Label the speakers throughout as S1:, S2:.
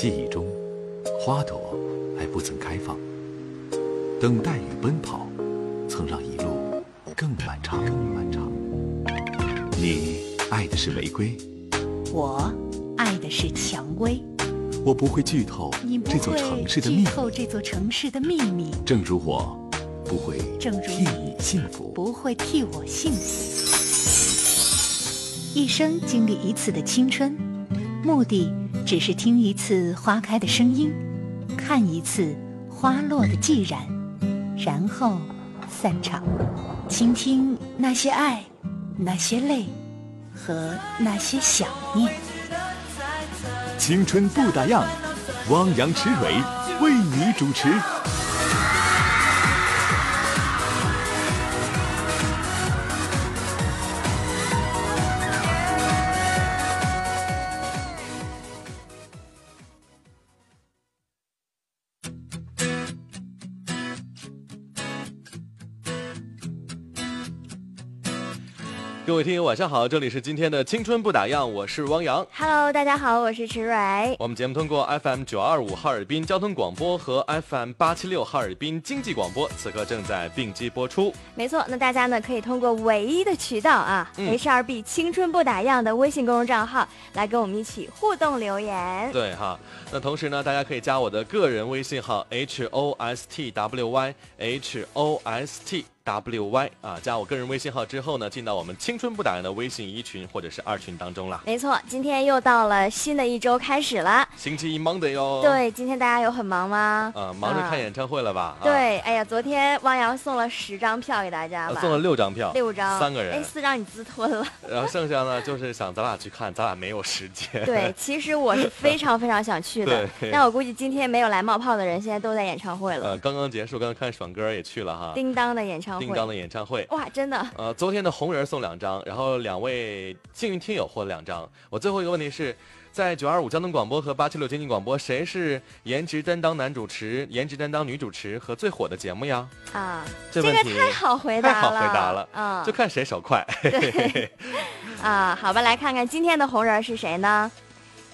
S1: 记忆中，花朵还不曾开放，等待与奔跑，曾让一路更漫长。更漫长。你爱的是玫瑰，
S2: 我爱的是蔷薇。
S1: 我不会剧透这座城市的秘密。
S2: 剧透这座城市的秘密。
S1: 正如我不会替你幸福，
S2: 不会替我幸福。一生经历一次的青春，目的只是听一次花开的声音，看一次花落的寂然，然后散场，倾听那些爱。那些泪和那些想念，
S1: 青春不打烊，汪洋池蕊为你主持。
S3: 位听友，晚上好，这里是今天的青春不打烊，我是汪洋。
S4: Hello，大家好，我是池蕊。
S3: 我们节目通过 FM 九二五哈尔滨交通广播和 FM 八七六哈尔滨经济广播，此刻正在并机播出。
S4: 没错，那大家呢可以通过唯一的渠道啊，HRB 青春不打烊的微信公众账号来跟我们一起互动留言。
S3: 对哈，那同时呢，大家可以加我的个人微信号 H O S T W Y H O S T。W Y 啊，加我个人微信号之后呢，进到我们青春不打烊的微信一群或者是二群当中了。
S4: 没错，今天又到了新的一周开始了，
S3: 星期一 Monday 哟。
S4: 对，今天大家有很忙吗？
S3: 啊，忙着看演唱会了吧？
S4: 对，哎呀，昨天汪洋送了十张票给大家，
S3: 送了六张票，
S4: 六张，
S3: 三个人，
S4: 哎，四张你自吞了。
S3: 然后剩下呢，就是想咱俩去看，咱俩没有时间。
S4: 对，其实我是非常非常想去的，但我估计今天没有来冒泡的人，现在都在演唱会了。
S3: 呃，刚刚结束，刚刚看爽哥也去了哈。
S4: 叮当的演唱会，
S3: 叮当的演唱会。
S4: 哇，真的！
S3: 呃，昨天的红人送两张，然后两位幸运听友获了两张。我最后一个问题是，在九二五交通广播和八七六经济广播，谁是颜值担当男主持、颜值担当女主持和最火的节目呀？
S4: 啊，
S3: 这
S4: 个太好回答
S3: 了，太好回答了，
S4: 嗯，
S3: 就看谁手快。
S4: 对，啊，好吧，来看看今天的红人是谁呢？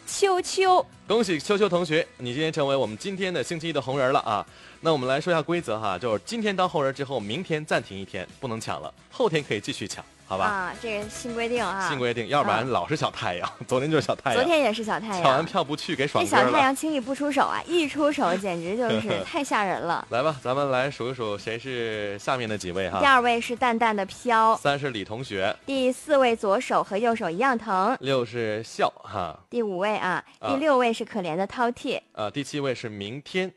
S4: 秋秋，
S3: 恭喜秋秋同学，你今天成为我们今天的星期一的红人了啊！那我们来说一下规则哈，就是今天当后人之后，明天暂停一天，不能抢了，后天可以继续抢。好吧
S4: 啊，这个新规定啊，
S3: 新规定，要不然老是小太阳。昨天就是小太阳，
S4: 昨天也是小太阳。
S3: 抢完票不去给爽
S4: 这小太阳轻易不出手啊，一出手简直就 是太吓人了。
S3: 来吧，咱们来数一数谁是下面的几位哈。
S4: 第二位是淡淡的飘，
S3: 三是李同学。
S4: 第四位左手和右手一样疼。
S3: 六是笑哈。
S4: 第五位啊，第六位是可怜的饕餮。
S3: 呃，第七位是明天。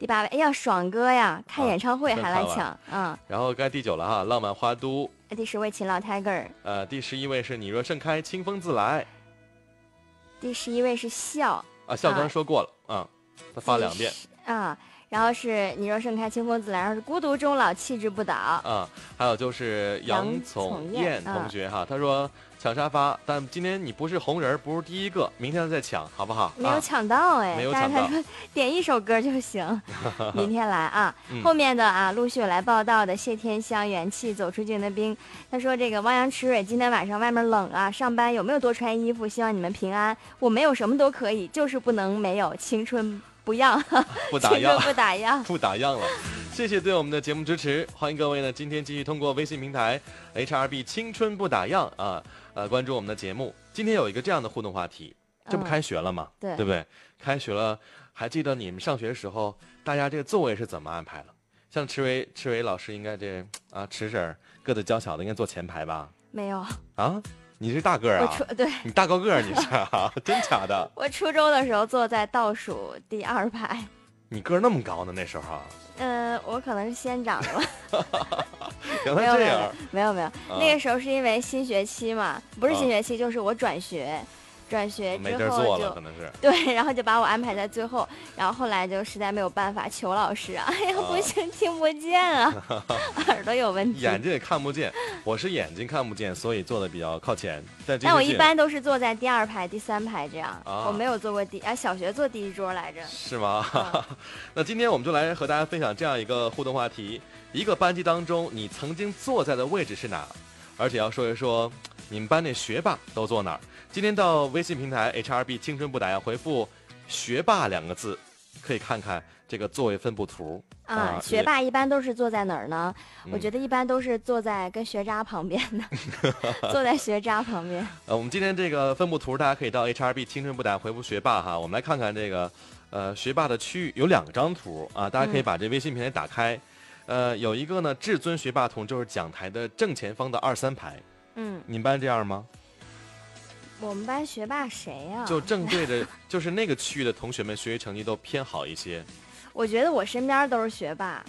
S4: 第八位，哎呀，爽哥呀，看演唱会还来抢，嗯。
S3: 然后该第九了哈，浪漫花都。
S4: 第十位，勤劳 Tiger。
S3: 呃，第十一位是你若盛开，清风自来。
S4: 第十一位是笑。
S3: 啊，笑刚说过了，啊，他发两遍。
S4: 啊，然后是你若盛开，清风自来，然后是孤独终老，气质不倒。
S3: 啊，还有就是杨
S4: 从
S3: 燕同学哈，他说。抢沙发，但今天你不是红人，不是第一个，明天再抢，好不好？
S4: 没有抢到哎，
S3: 没有抢
S4: 到。他 说点一首歌就行，明天来啊。后面的啊，陆续有来报道的谢天香、元气、走出境的冰。他说这个汪洋池蕊今天晚上外面冷啊，上班有没有多穿衣服？希望你们平安。我没有什么都可以，就是不能没有青春不样，
S3: 不打烊，
S4: 不打烊，
S3: 不打烊了。谢谢对我们的节目支持，欢迎各位呢，今天继续通过微信平台 HRB 青春不打烊啊。呃，关注我们的节目。今天有一个这样的互动话题，这不开学了吗？
S4: 对，
S3: 对不对？开学了，还记得你们上学的时候，大家这个座位是怎么安排的？像池维，池维老师应该这啊，池婶个子娇小的应该坐前排吧？
S4: 没有
S3: 啊，你是大个儿
S4: 啊？对，
S3: 你大高个儿，你是 真假的？
S4: 我初中的时候坐在倒数第二排。
S3: 你个儿那么高呢？那时候？
S4: 呃，我可能是先长的吧。
S3: 原来这样。
S4: 没有没有，那个时候是因为新学期嘛，不是新学期，就是我转学。转学之后就 对，然后就把我安排在最后，然后后来就实在没有办法求老师啊，哎呀不行，听不见啊，耳朵有问题，
S3: 眼睛也看不见，我是眼睛看不见，所以坐的比较靠前。
S4: 但我一般都是坐在第二排、第三排这样，我没有坐过第啊，小学坐第一桌来着。
S3: 是吗？那今天我们就来和大家分享这样一个互动话题：一个班级当中，你曾经坐在的位置是哪？而且要说一说你们班那学霸都坐哪儿。今天到微信平台 HRB 青春不打烊回复学霸两个字，可以看看这个座位分布图
S4: 啊，学霸一般都是坐在哪儿呢？我
S3: 嗯
S4: 觉得一般都是坐在跟学渣旁边的，坐在学渣旁边。
S3: 呃，我们今天这个分布图，大家可以到 HRB 青春不打烊回复学霸哈，我们来看看这个呃学霸的区域有两张图啊，大家可以
S4: 嗯
S3: 把这微信平台打开，呃，有一个呢至尊学霸图就是讲台的正前方的二三排，
S4: 嗯，
S3: 你们班这样吗？
S4: 我们班学霸谁呀、
S3: 就正对着，就是那个区域的同学们学习成绩都偏好一些，
S4: 我觉得我身边都是学霸。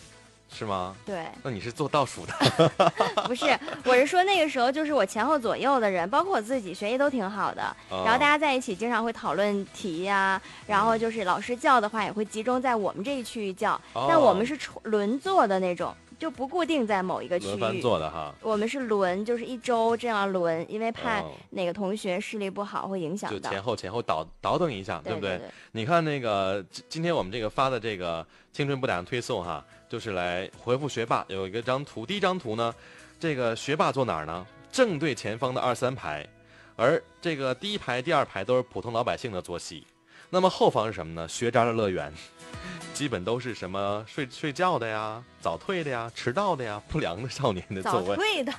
S3: 是吗？
S4: 对，
S3: 那你是做倒数的，
S4: 不是，我是说那个时候就是我前后左右的人，包括我自己学习都挺好的。然后大
S3: 家
S4: 家在一起经常会讨论题呀、然后就是老师叫的话也会集中在我们这一区域叫，
S3: 哦。
S4: 但我们是重轮坐的那种，就不固定在某一个区域。
S3: 做的哈，
S4: 我们是轮，就是一周这样轮，因为怕
S3: 哦
S4: 哪个同学视力不好会影响到。
S3: 就前后前后倒倒腾一下，对不
S4: 对对？
S3: 你看那个今今天我们这个发的这个青春不打烊推送哈，就是来回复学霸有一个张图，第一张图呢，这个学霸坐哪儿呢？正对前方的二三排，而这个第一排、第二排都是普通老百姓的坐席，那么后方是什么呢？学渣的乐园，基本都是什么睡睡觉的呀、早退的呀、迟到的呀、不良的少年的座
S4: 早
S3: 位，
S4: 退的，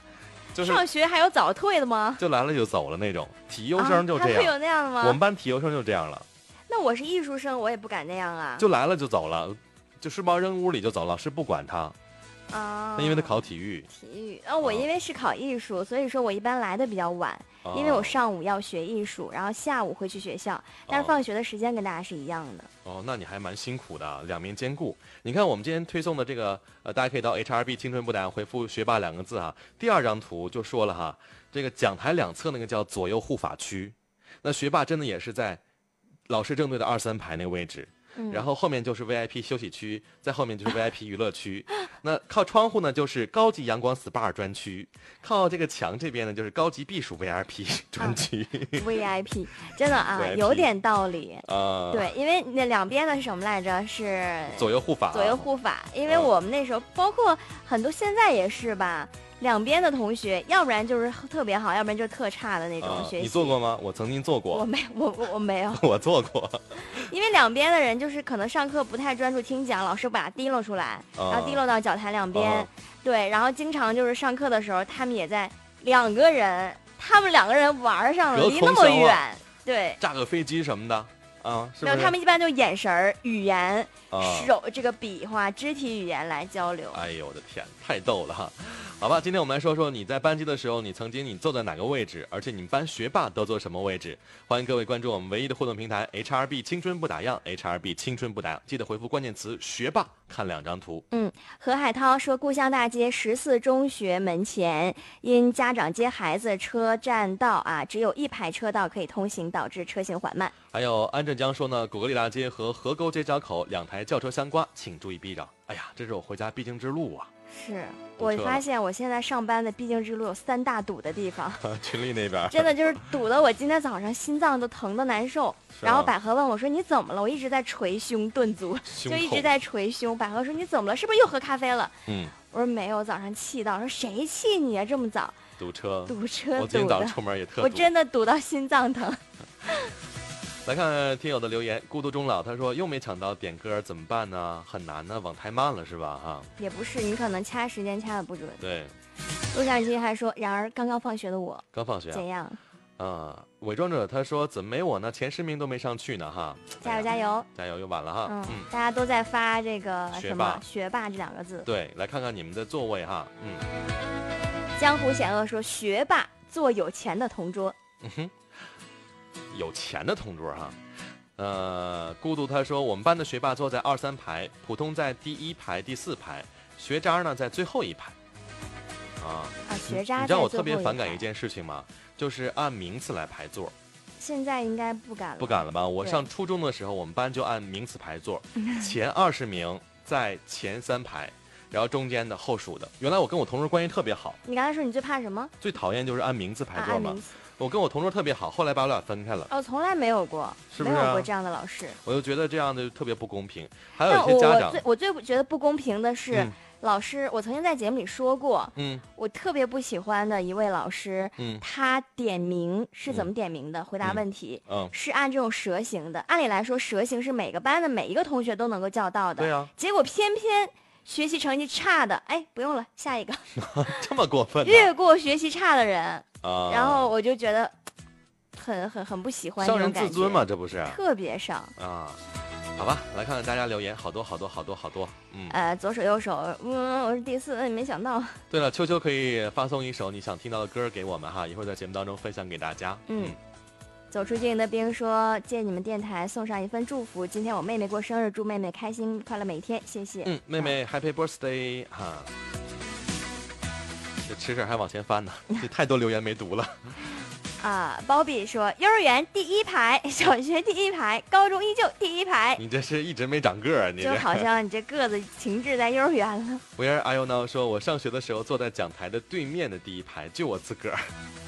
S3: 就是
S4: 上学还有早退的吗？
S3: 就来了就走了那种。体优生就
S4: 啊、还会，有那样的吗？
S3: 我们班体优生就这样了。
S4: 那我是艺术生，我也不敢那样啊。
S3: 就来了就走了，就书包扔屋里就走，老师不管他，
S4: 啊，那
S3: 因为他考体育，
S4: 体育。啊，我
S3: 哦
S4: 因为是考艺术，所以说我一般来的比较晚，因为我上午要学艺术，然后下午会去学校，但是
S3: 哦
S4: 放学的时间跟大家是一样的。
S3: 哦，那你还蛮辛苦的啊，两面兼顾。你看我们今天推送的这个，呃，大家可以到 HRB 青春不打烊回复“学霸”两个字啊。第二张图就说了哈，这个讲台两侧那个叫左右护法区，那学霸真的也是在老师正对的二三排那个位置。
S4: 嗯，
S3: 然后后面就是 VIP 休息区，在后面就是 VIP 娱乐区。那靠窗户呢，就是高级阳光 SPA 专区；靠这个墙这边呢，就是高级避暑 VIP 专区。
S4: VIP 真的啊，有点道理。
S3: 啊，，
S4: 对，因为那两边的是什么来着？是
S3: 左右护法，
S4: 左右护法。因为
S3: 嗯
S4: 我们那时候，包括很多现在也是吧，两边的同学，要不然就是特别好，要不然就是特差的那种
S3: 啊
S4: 学习。
S3: 你做过吗？我曾经做过 我，
S4: 没，我我我没有。
S3: 我做过。
S4: 因为两边的人就是可能上课不太专注听讲，老师把它提溜出来，然后提溜到讲台两边，
S3: 啊
S4: 对，然后经常就是上课的时候，他们也在两个人，他们两个人玩上了，离那么远，对，
S3: 炸个飞机什么的啊，是不是？
S4: 然后他们一般就眼神儿、语言、
S3: 啊，
S4: 手这个比划、肢体语言来交流。
S3: 哎呦我的天，太逗了哈！好吧，今天我们来说说你在班级的时候，你曾经你坐在哪个位置，而且你们班学霸都坐什么位置？欢迎各位关注我们唯一的互动平台 HRB 青春不打烊，HRB 青春不打烊，记得回复关键词学霸，看两张图。
S4: 嗯何海涛说，故乡大街十四中学门前因家长接孩子车占道啊，只有一排车道可以通行，导致车行缓慢。
S3: 还有安振江说呢，古格里大街和河沟街交口两台轿车相关，请注意避让。哎呀，这是我回家必经之路啊！
S4: 是我发现我现在上班的必经之路有三大堵的地方，
S3: 群里那边
S4: 真的就是堵得我今天早上心脏都疼得难受。然后百合问我说：“你怎么了？”我一直在捶胸顿足，就一直在捶胸。百合说：“你怎么了？是不是又喝咖啡了
S3: 嗯，？”
S4: 我说：“没有，早上气到。”说：“谁气你啊？这么早
S3: 堵车。
S4: 堵车
S3: 我今天早上，出门也特堵。
S4: 我真的堵到心脏疼。
S3: 来看听友的留言，孤独终老，他说又没抢到点歌怎么办呢？很难呢，网太慢了是吧？哈，
S4: 也不是，你可能掐时间掐的不准。
S3: 对，
S4: 陆小金还说：“然而刚刚放学的我
S3: 刚放学啊
S4: 怎样？
S3: 啊，伪装者他说怎么没我呢？前十名都没上去呢哈！加
S4: 加油加油！
S3: 加油，又晚了哈。
S4: 嗯，
S3: 嗯，
S4: 大家都在发这个什
S3: 学霸
S4: 么“学霸”这两个字。
S3: 对，来看看你们的座位哈。嗯
S4: 江湖险恶说：“学霸坐有钱的同桌。
S3: 嗯哼，有钱的同桌哈。呃，孤独他说我们班的学霸坐在二三排，普通在第一排、第四排，学渣呢在最后一排。啊，”
S4: 啊，学渣
S3: 你知道我特别反感一件事情吗？就是按名次来排座。
S4: 现在应该不敢了。
S3: 不敢了吧？我上初中的时候，我们班就按名次排座，前二十名在前三排，然后中间的后数的。原来我跟我同桌关系特别好，
S4: 你刚才说你最怕什么？
S3: 最讨厌就是按名次排
S4: 啊，
S3: 座嘛。我跟我同桌特别好，后来把我俩分开了，
S4: 哦，从来没有过，
S3: 是不是啊
S4: 没有过这样的老师。
S3: 我就觉得这样的特别不公平。还有
S4: 我
S3: 一些家长
S4: 我最，我最觉得不公平的是，
S3: 嗯
S4: 老师，我曾经在节目里说过，
S3: 嗯
S4: 我特别不喜欢的一位老师，
S3: 嗯
S4: 他点名是怎么点名的？回答问题。
S3: 嗯，
S4: 是按这种蛇形的，按理来说，蛇形是每个班的每一个同学都能够叫到的。
S3: 对啊
S4: 结果偏偏学习成绩差的，哎，不用了，下一个，
S3: 这么过分呢
S4: 越过学习差的人，
S3: 啊？
S4: 然后我就觉得很很很不喜欢这
S3: 伤人自尊嘛，这不是
S4: 特别伤。
S3: 啊？好吧，来看看大家留言，好多好多好多好多。嗯，
S4: 呃，左手右手，嗯，我是第四，没想到，
S3: 对了，秋秋可以发送一首你想听到的歌给我们哈，一会儿在节目当中分享给大家。
S4: 嗯走出境的兵说：“借你们电台送上一份祝福，今天我妹妹过生日，祝妹妹开心快乐每一天，谢谢。”
S3: 嗯，妹妹 Happy Birthday 哈。这吃事还往前翻呢，这太多留言没读了。
S4: 啊，包比说：“幼儿园第一排，小学第一排，高中依旧第一排，
S3: 你这是一直没长个儿，你
S4: 就好像你这个子停滞在幼儿园了。
S3: Where are you now？说我上学的时候坐在讲台的对面的第一排，就我自个儿。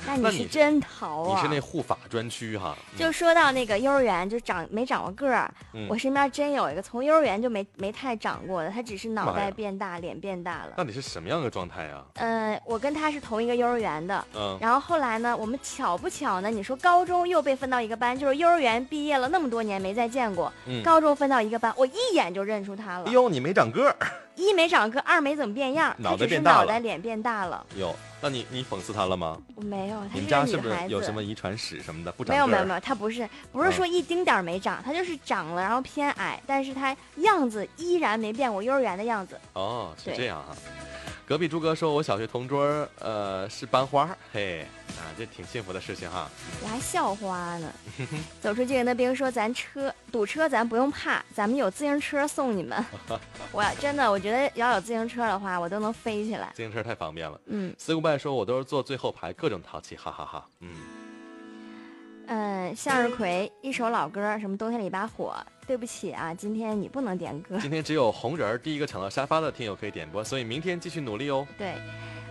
S4: 那
S3: 那你是
S4: 真淘啊！
S3: 你是那护法专区哈。嗯
S4: 就说到那个幼儿园，就长没长过个儿，
S3: 嗯
S4: 我身边真有一个从幼儿园就没没太长过的，他只是脑袋变大，脸变大了。
S3: 那你是什么样的状态呀？
S4: 呃，我跟他是同一个幼儿园的，
S3: 嗯，
S4: 然后后来呢，我们巧不巧呢？你说高中又被分到一个班，就是幼儿园毕业了那么多年没再见过，
S3: 嗯
S4: 高中分到一个班，我一眼就认出他了
S3: 哟。你没长个儿
S4: 一没长个，二没怎么变样，
S3: 脑袋变大了
S4: 脑袋脸变大了。
S3: 哟，那你你讽刺他了吗？
S4: 我没有，她
S3: 你们
S4: 是
S3: 家是不是。有什么遗传史什么的？不长
S4: 没有没有没有，他不是不是
S3: 嗯
S4: 说一丁点儿没长，他就是长了，然后偏矮，但是他样子依然没变过幼儿园的样子。
S3: 哦，是这样啊。隔壁朱哥说，我小学同桌，呃，是班花，嘿，啊，这挺幸福的事情哈。
S4: 我还校花呢。走出去的兵说：“咱车堵车咱不用怕，咱们有自行车送你们。”我真的，我觉得要有自行车的话，我都能飞起来。
S3: 自行车太方便了。
S4: 嗯
S3: 四姑拜说，我都是坐最后排，各种淘气，哈哈哈嗯，
S4: 嗯，向日葵一首老歌，什么冬天里一把火。对不起啊，今天你不能点歌。
S3: 今天只有红人儿第一个抢到沙发的听友可以点播，所以明天继续努力哦。
S4: 对，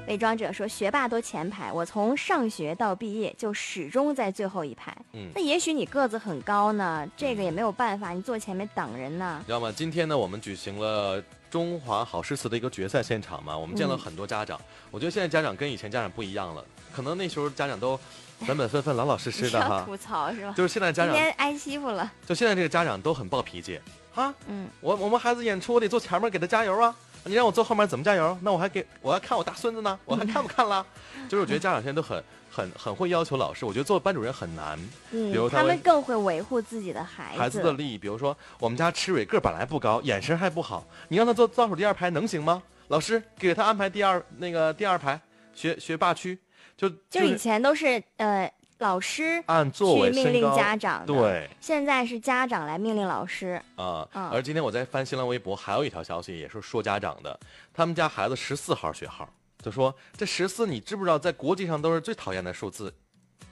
S4: 伪装者说学霸都前排，我从上学到毕业就始终在最后一排。
S3: 嗯
S4: 那也许你个子很高呢，这个也没有办法，你坐前面挡人呢。
S3: 知道吗？今天呢，我们举行了中华好诗词的一个决赛现场嘛，我们见了
S4: 嗯
S3: 很多家长。我觉得现在家长跟以前家长不一样了，可能那时候家长都本本分分、老老实实的哈。
S4: 吐槽是吧？
S3: 就是现在家长，
S4: 今天挨欺负了，
S3: 就现在这个家长都很暴脾气啊！
S4: 嗯，
S3: 我我们孩子演出，我得坐前面给他加油啊！你让我坐后面怎么加油？那我还给我还看我大孙子呢，我还看不看了？就是我觉得家长现在都很很很会要求老师，我觉得做班主任很难。
S4: 嗯，
S3: 比如他
S4: 他们更会维护自己的孩子。
S3: 孩子的利益，比如说我们家吃蕊个儿本来不高，眼神还不好，你让他坐倒数第二排能行吗？老师给他安排第二那个第二排学学霸区，就
S4: 就
S3: 就是
S4: 以前都是呃老师
S3: 按座位
S4: 去命令家长，
S3: 对
S4: 现在是家长来命令老师。
S3: 啊、
S4: 嗯
S3: 而今天我在翻新浪微博，还有一条消息也是说家长的，他们家孩子十四号学号，就说这十四你知不知道在国际上都是最讨厌的数字，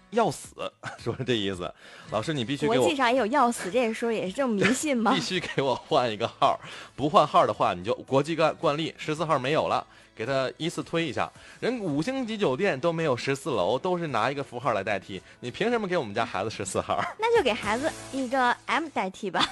S3: 要死，说是这意思。老师你必须给我
S4: 国际上也有要死这说，也是这么迷信 吗
S3: 必？须给我换一个号，不换号的话，你就国际惯惯例十四号没有了，给他依次推一下。人五星级酒店都没有十四楼，都是拿一个符号来代替，你凭什么给我们家孩子十四号？
S4: 那就给孩子一个 M 代替吧。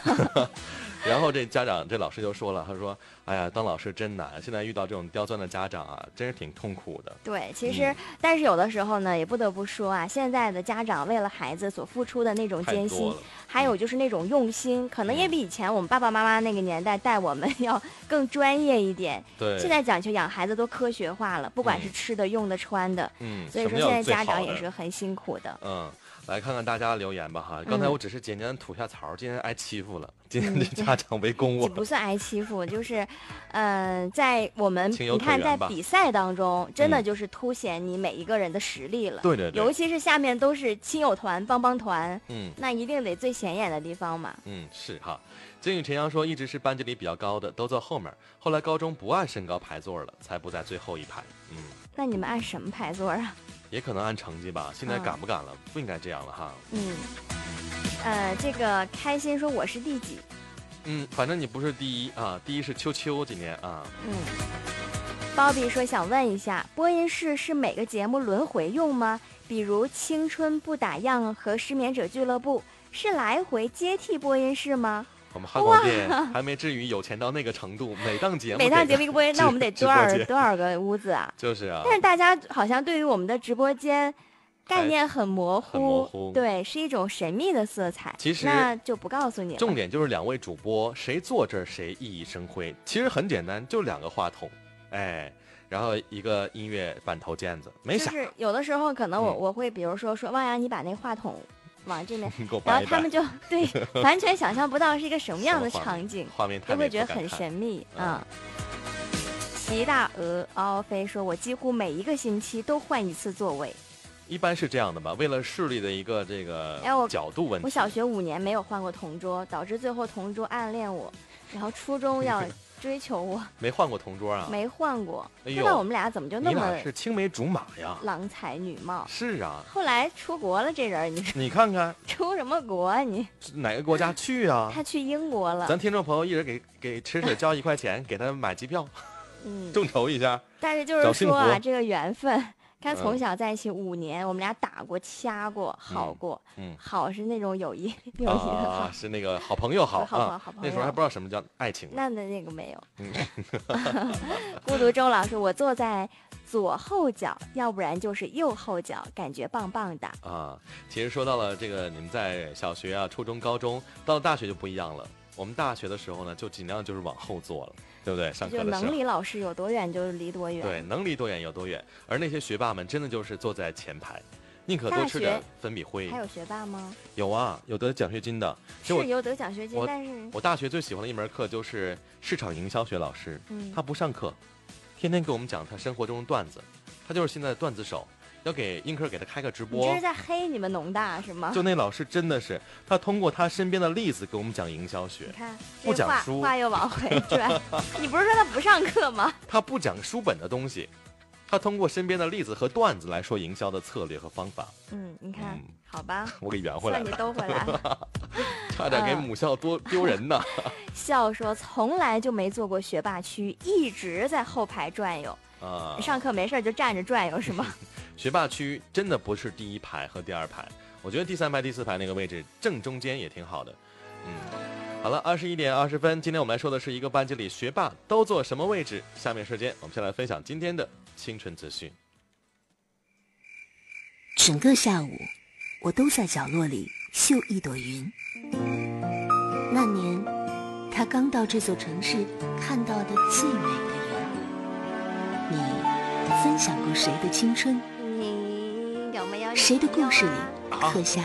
S3: 然后这家长这老师就说了，他说：“哎呀，当老师真难，现在遇到这种刁钻的家长啊，真是挺痛苦的。
S4: 对，其实、
S3: 嗯
S4: 但是有的时候呢，也不得不说啊，现在的家长为了孩子所付出的那种艰辛，还有就是那种用心，可能也比以前我们爸爸妈妈那个年代带我们 要更专业一点。
S3: 对，
S4: 现在讲究养孩子都科学化了，不管是
S3: 嗯
S4: 吃的、用的、穿的，
S3: 嗯，
S4: 所以说现在家长也是很辛苦的。
S3: 嗯，来看看大家留言吧哈。刚才
S4: 嗯
S3: 我只是简单吐下槽，今天挨欺负了，今天这家长围攻我。
S4: 这 不算挨欺负，就是，嗯、在我们你看在比赛当中，真的
S3: 嗯
S4: 就是凸显你每一个人的实力了。
S3: 对对对
S4: 尤其是下面都是亲友团、帮帮团，
S3: 嗯
S4: 那一定得最显眼的地方嘛。
S3: 嗯，是哈。金宇晨阳说，一直是班级里比较高的，都坐后面。后来高中不按身高排座了，才不在最后一排。嗯，
S4: 那你们按什么排座啊？
S3: 也可能按成绩吧。现在
S4: 嗯
S3: 敢不敢了？不应该这样了哈。
S4: 嗯，呃，这个开心说我是第几？
S3: 嗯，反正你不是第一啊，第一是秋秋今年啊。
S4: 嗯，包比说想问一下，播音室是每个节目轮回用吗？比如《青春不打烊》和《失眠者俱乐部》是来回接替播音室吗？
S3: 我们汉广电还没至于有钱到那个程度，每档节目
S4: 每档节目一个播音，那我们得多少多少个屋子啊？
S3: 就是啊，
S4: 但是大家好像对于我们的直播间概念很模糊，
S3: 很模糊
S4: 对，是一种神秘的色彩。
S3: 其实
S4: 那就不告诉你了。
S3: 重点就是两位主播谁坐这儿谁熠熠生辉。其实很简单，就两个话筒，哎，然后一个音乐板头键子，没啥。
S4: 就是有的时候可能我、
S3: 嗯
S4: 我会比如说说汪洋，你把那话筒往这边，然后他们就 对完全想象不到是一个什么样的场景，
S3: 画面太
S4: 就会觉得很神秘
S3: 嗯
S4: 啊。齐大鹅嗷嗷飞说：“我几乎每一个星期都换一次座位。
S3: 一般是这样的吧？为了视力的一个这个角度问题，
S4: 我小学五年没有换过同桌，导致最后同桌暗恋我，然后初中要 追求我，
S3: 没换过同桌啊？
S4: 没换过。
S3: 哎呦
S4: 不知道我们俩怎么就那
S3: 你
S4: 么
S3: 俩是青梅竹马呀？
S4: 郎才女貌？
S3: 是啊，
S4: 后来出国了，这人你
S3: 你看看
S4: 出什么国啊你？
S3: 哪个国家去啊？
S4: 他去英国了。
S3: 咱听众朋友一人给给池水交一块钱，给他买机票，
S4: 嗯，
S3: 众筹一下。
S4: 但是就是说啊，这个缘分，他从
S3: 嗯
S4: 小在一起五年，我们俩打过、掐过、好过，
S3: 嗯
S4: 好是那种友谊友谊的好
S3: 啊，，是那个好朋友好
S4: 好朋友
S3: 啊
S4: 好朋友
S3: 那时候还不知道什么叫爱情
S4: 那。那那个没有。
S3: 嗯
S4: 孤独周老师，我坐在左后脚，要不然就是右后脚，感觉棒棒的。
S3: 啊，其实说到了这个，你们在小学啊、初中、高中，到了大学就不一样了。我们大学的时候呢，就尽量就是往后坐了，对不对？上
S4: 就
S3: 课的时候，
S4: 能离老师有多远就离多远。
S3: 对，能离多远有多远。而那些学霸们真的就是坐在前排，宁可多吃点粉笔灰
S4: 还。有学霸吗？
S3: 有啊，有得奖学金的。
S4: 是有得奖学金，但是
S3: 我大学最喜欢的一门课就是市场营销学老师，
S4: 嗯
S3: 他不上课，天天给我们讲他生活中的段子，他就是现在的段子手。要给英科给他开个直播
S4: 你这是，在黑你们农大是吗？
S3: 就那老师真的是，他通过他身边的例子给我们讲营销学
S4: 你，看
S3: 不讲书
S4: 话又往回转。你不是说他不上课吗？
S3: 他不讲书本的东西，他通过身边的例子和段子来说营销的策略和方法，
S4: 嗯，你看
S3: 嗯，
S4: 好吧，
S3: 我给圆回来
S4: 了你
S3: 了，
S4: 兜回来了。
S3: 差点给
S4: 嗯
S3: 母校多丢人呢。
S4: 笑说从来就没坐过学霸区，一直在后排转悠。
S3: 啊，
S4: 上课没事儿就站着转悠是吗？
S3: 学霸区真的不是第一排和第二排，我觉得第三排、第四排那个位置正中间也挺好的。嗯，好了，二十一点二十分，今天我们来说的是一个班级里学霸都坐什么位置。下面时间，我们先来分享今天的青春资讯。
S5: 整个下午，我都在角落里绣一朵云。那年，他刚到这座城市看到的最美的云。你分享过谁的青春？
S4: 你有没有？
S5: 谁的故事里
S3: 啊
S5: 刻下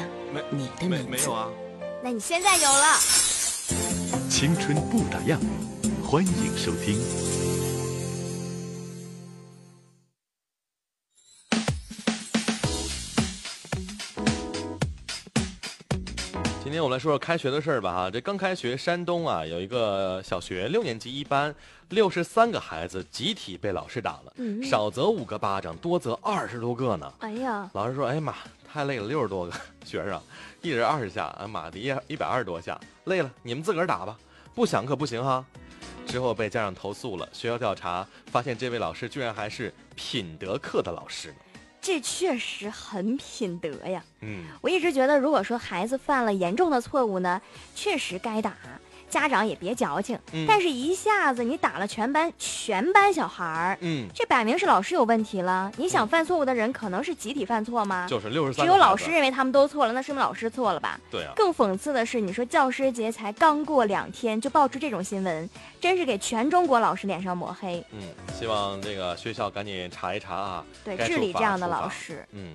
S5: 你的名字？
S3: 啊？
S4: 那你现在有了。
S1: 青春不打烊，欢迎收听。
S3: 天我们来说说开学的事儿吧哈。这刚开学，山东啊有一个小学六年级一班，六十三个孩子集体被老师打了，
S4: 嗯
S3: 少则五个巴掌，多则二十多个呢。
S4: 哎呀，
S3: 老师说：“哎呀妈，太累了，六十多个 学生，一人二十下，哎妈的，一一百二十多下，累了，你们自个儿打吧，不想可不行哈。”之后被家长投诉了，学校调查发现这位老师居然还是品德课的老师呢。
S4: 这确实很品德呀。
S3: 嗯，
S4: 我一直觉得，如果说孩子犯了严重的错误呢，确实该打，家长也别矫情。
S3: 嗯
S4: 但是，一下子你打了全班全班小孩儿，
S3: 嗯，
S4: 这摆明是老师有问题了。你想犯错误的人，可能是集体犯错吗？
S3: 就是六十三。
S4: 只有老师认为他们都错了，那说明老师错了吧？
S3: 对啊，
S4: 更讽刺的是，你说教师节才刚过两天就爆出这种新闻，真是给全中国老师脸上抹黑。
S3: 嗯，希望这个学校赶紧查一查啊，
S4: 对，治理这样的老师。
S3: 嗯，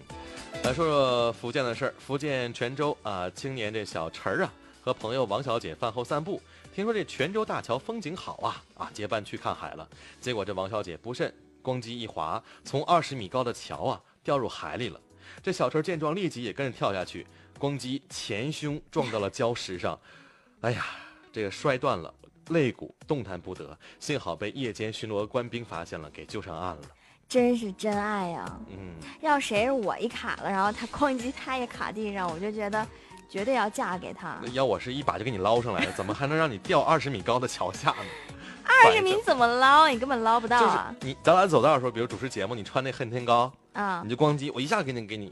S3: 来说说福建的事儿。福建泉州啊，青年这小陈儿啊，和朋友王小姐饭后散步，听说这泉州大桥风景好啊啊，结伴去看海了。结果这王小姐不慎，咣叽一滑，从二十米高的桥啊掉入海里了。这小陈儿见状，立即也跟着跳下去，咣叽前胸撞到了礁石上，哎呀，这个摔断了。肋骨动弹不得，幸好被夜间巡逻官兵发现了，给救上岸了。
S4: 真是真爱呀、
S3: 嗯，
S4: 要谁是我一卡了，然后他哐叽他也卡地上，我就觉得绝对要嫁给他。
S3: 要我是一把就给你捞上来了，怎么还能让你掉二十米高的桥下呢？
S4: 二十米怎么捞？你根本捞不到
S3: 就是
S4: 啊！
S3: 你，咱俩走道的时候，比如主持节目，你穿那恨天高，
S4: 啊
S3: 你，就咣叽，我一下给你给你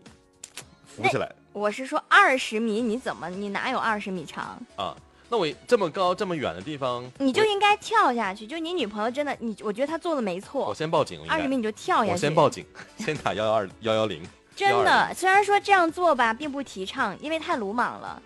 S3: 扶起来
S4: 我是说二十米，你怎么你哪有二十米长？
S3: 啊。那我这么高这么远的地方，
S4: 你就应该跳下去。就你女朋友真的，你我觉得她做的没错我，
S3: 先报警，
S4: 二十米你就跳下去。
S3: 我先报警，先打幺幺二幺幺零。
S4: 真的，虽然说这样做吧，并不提倡，因为太鲁莽了，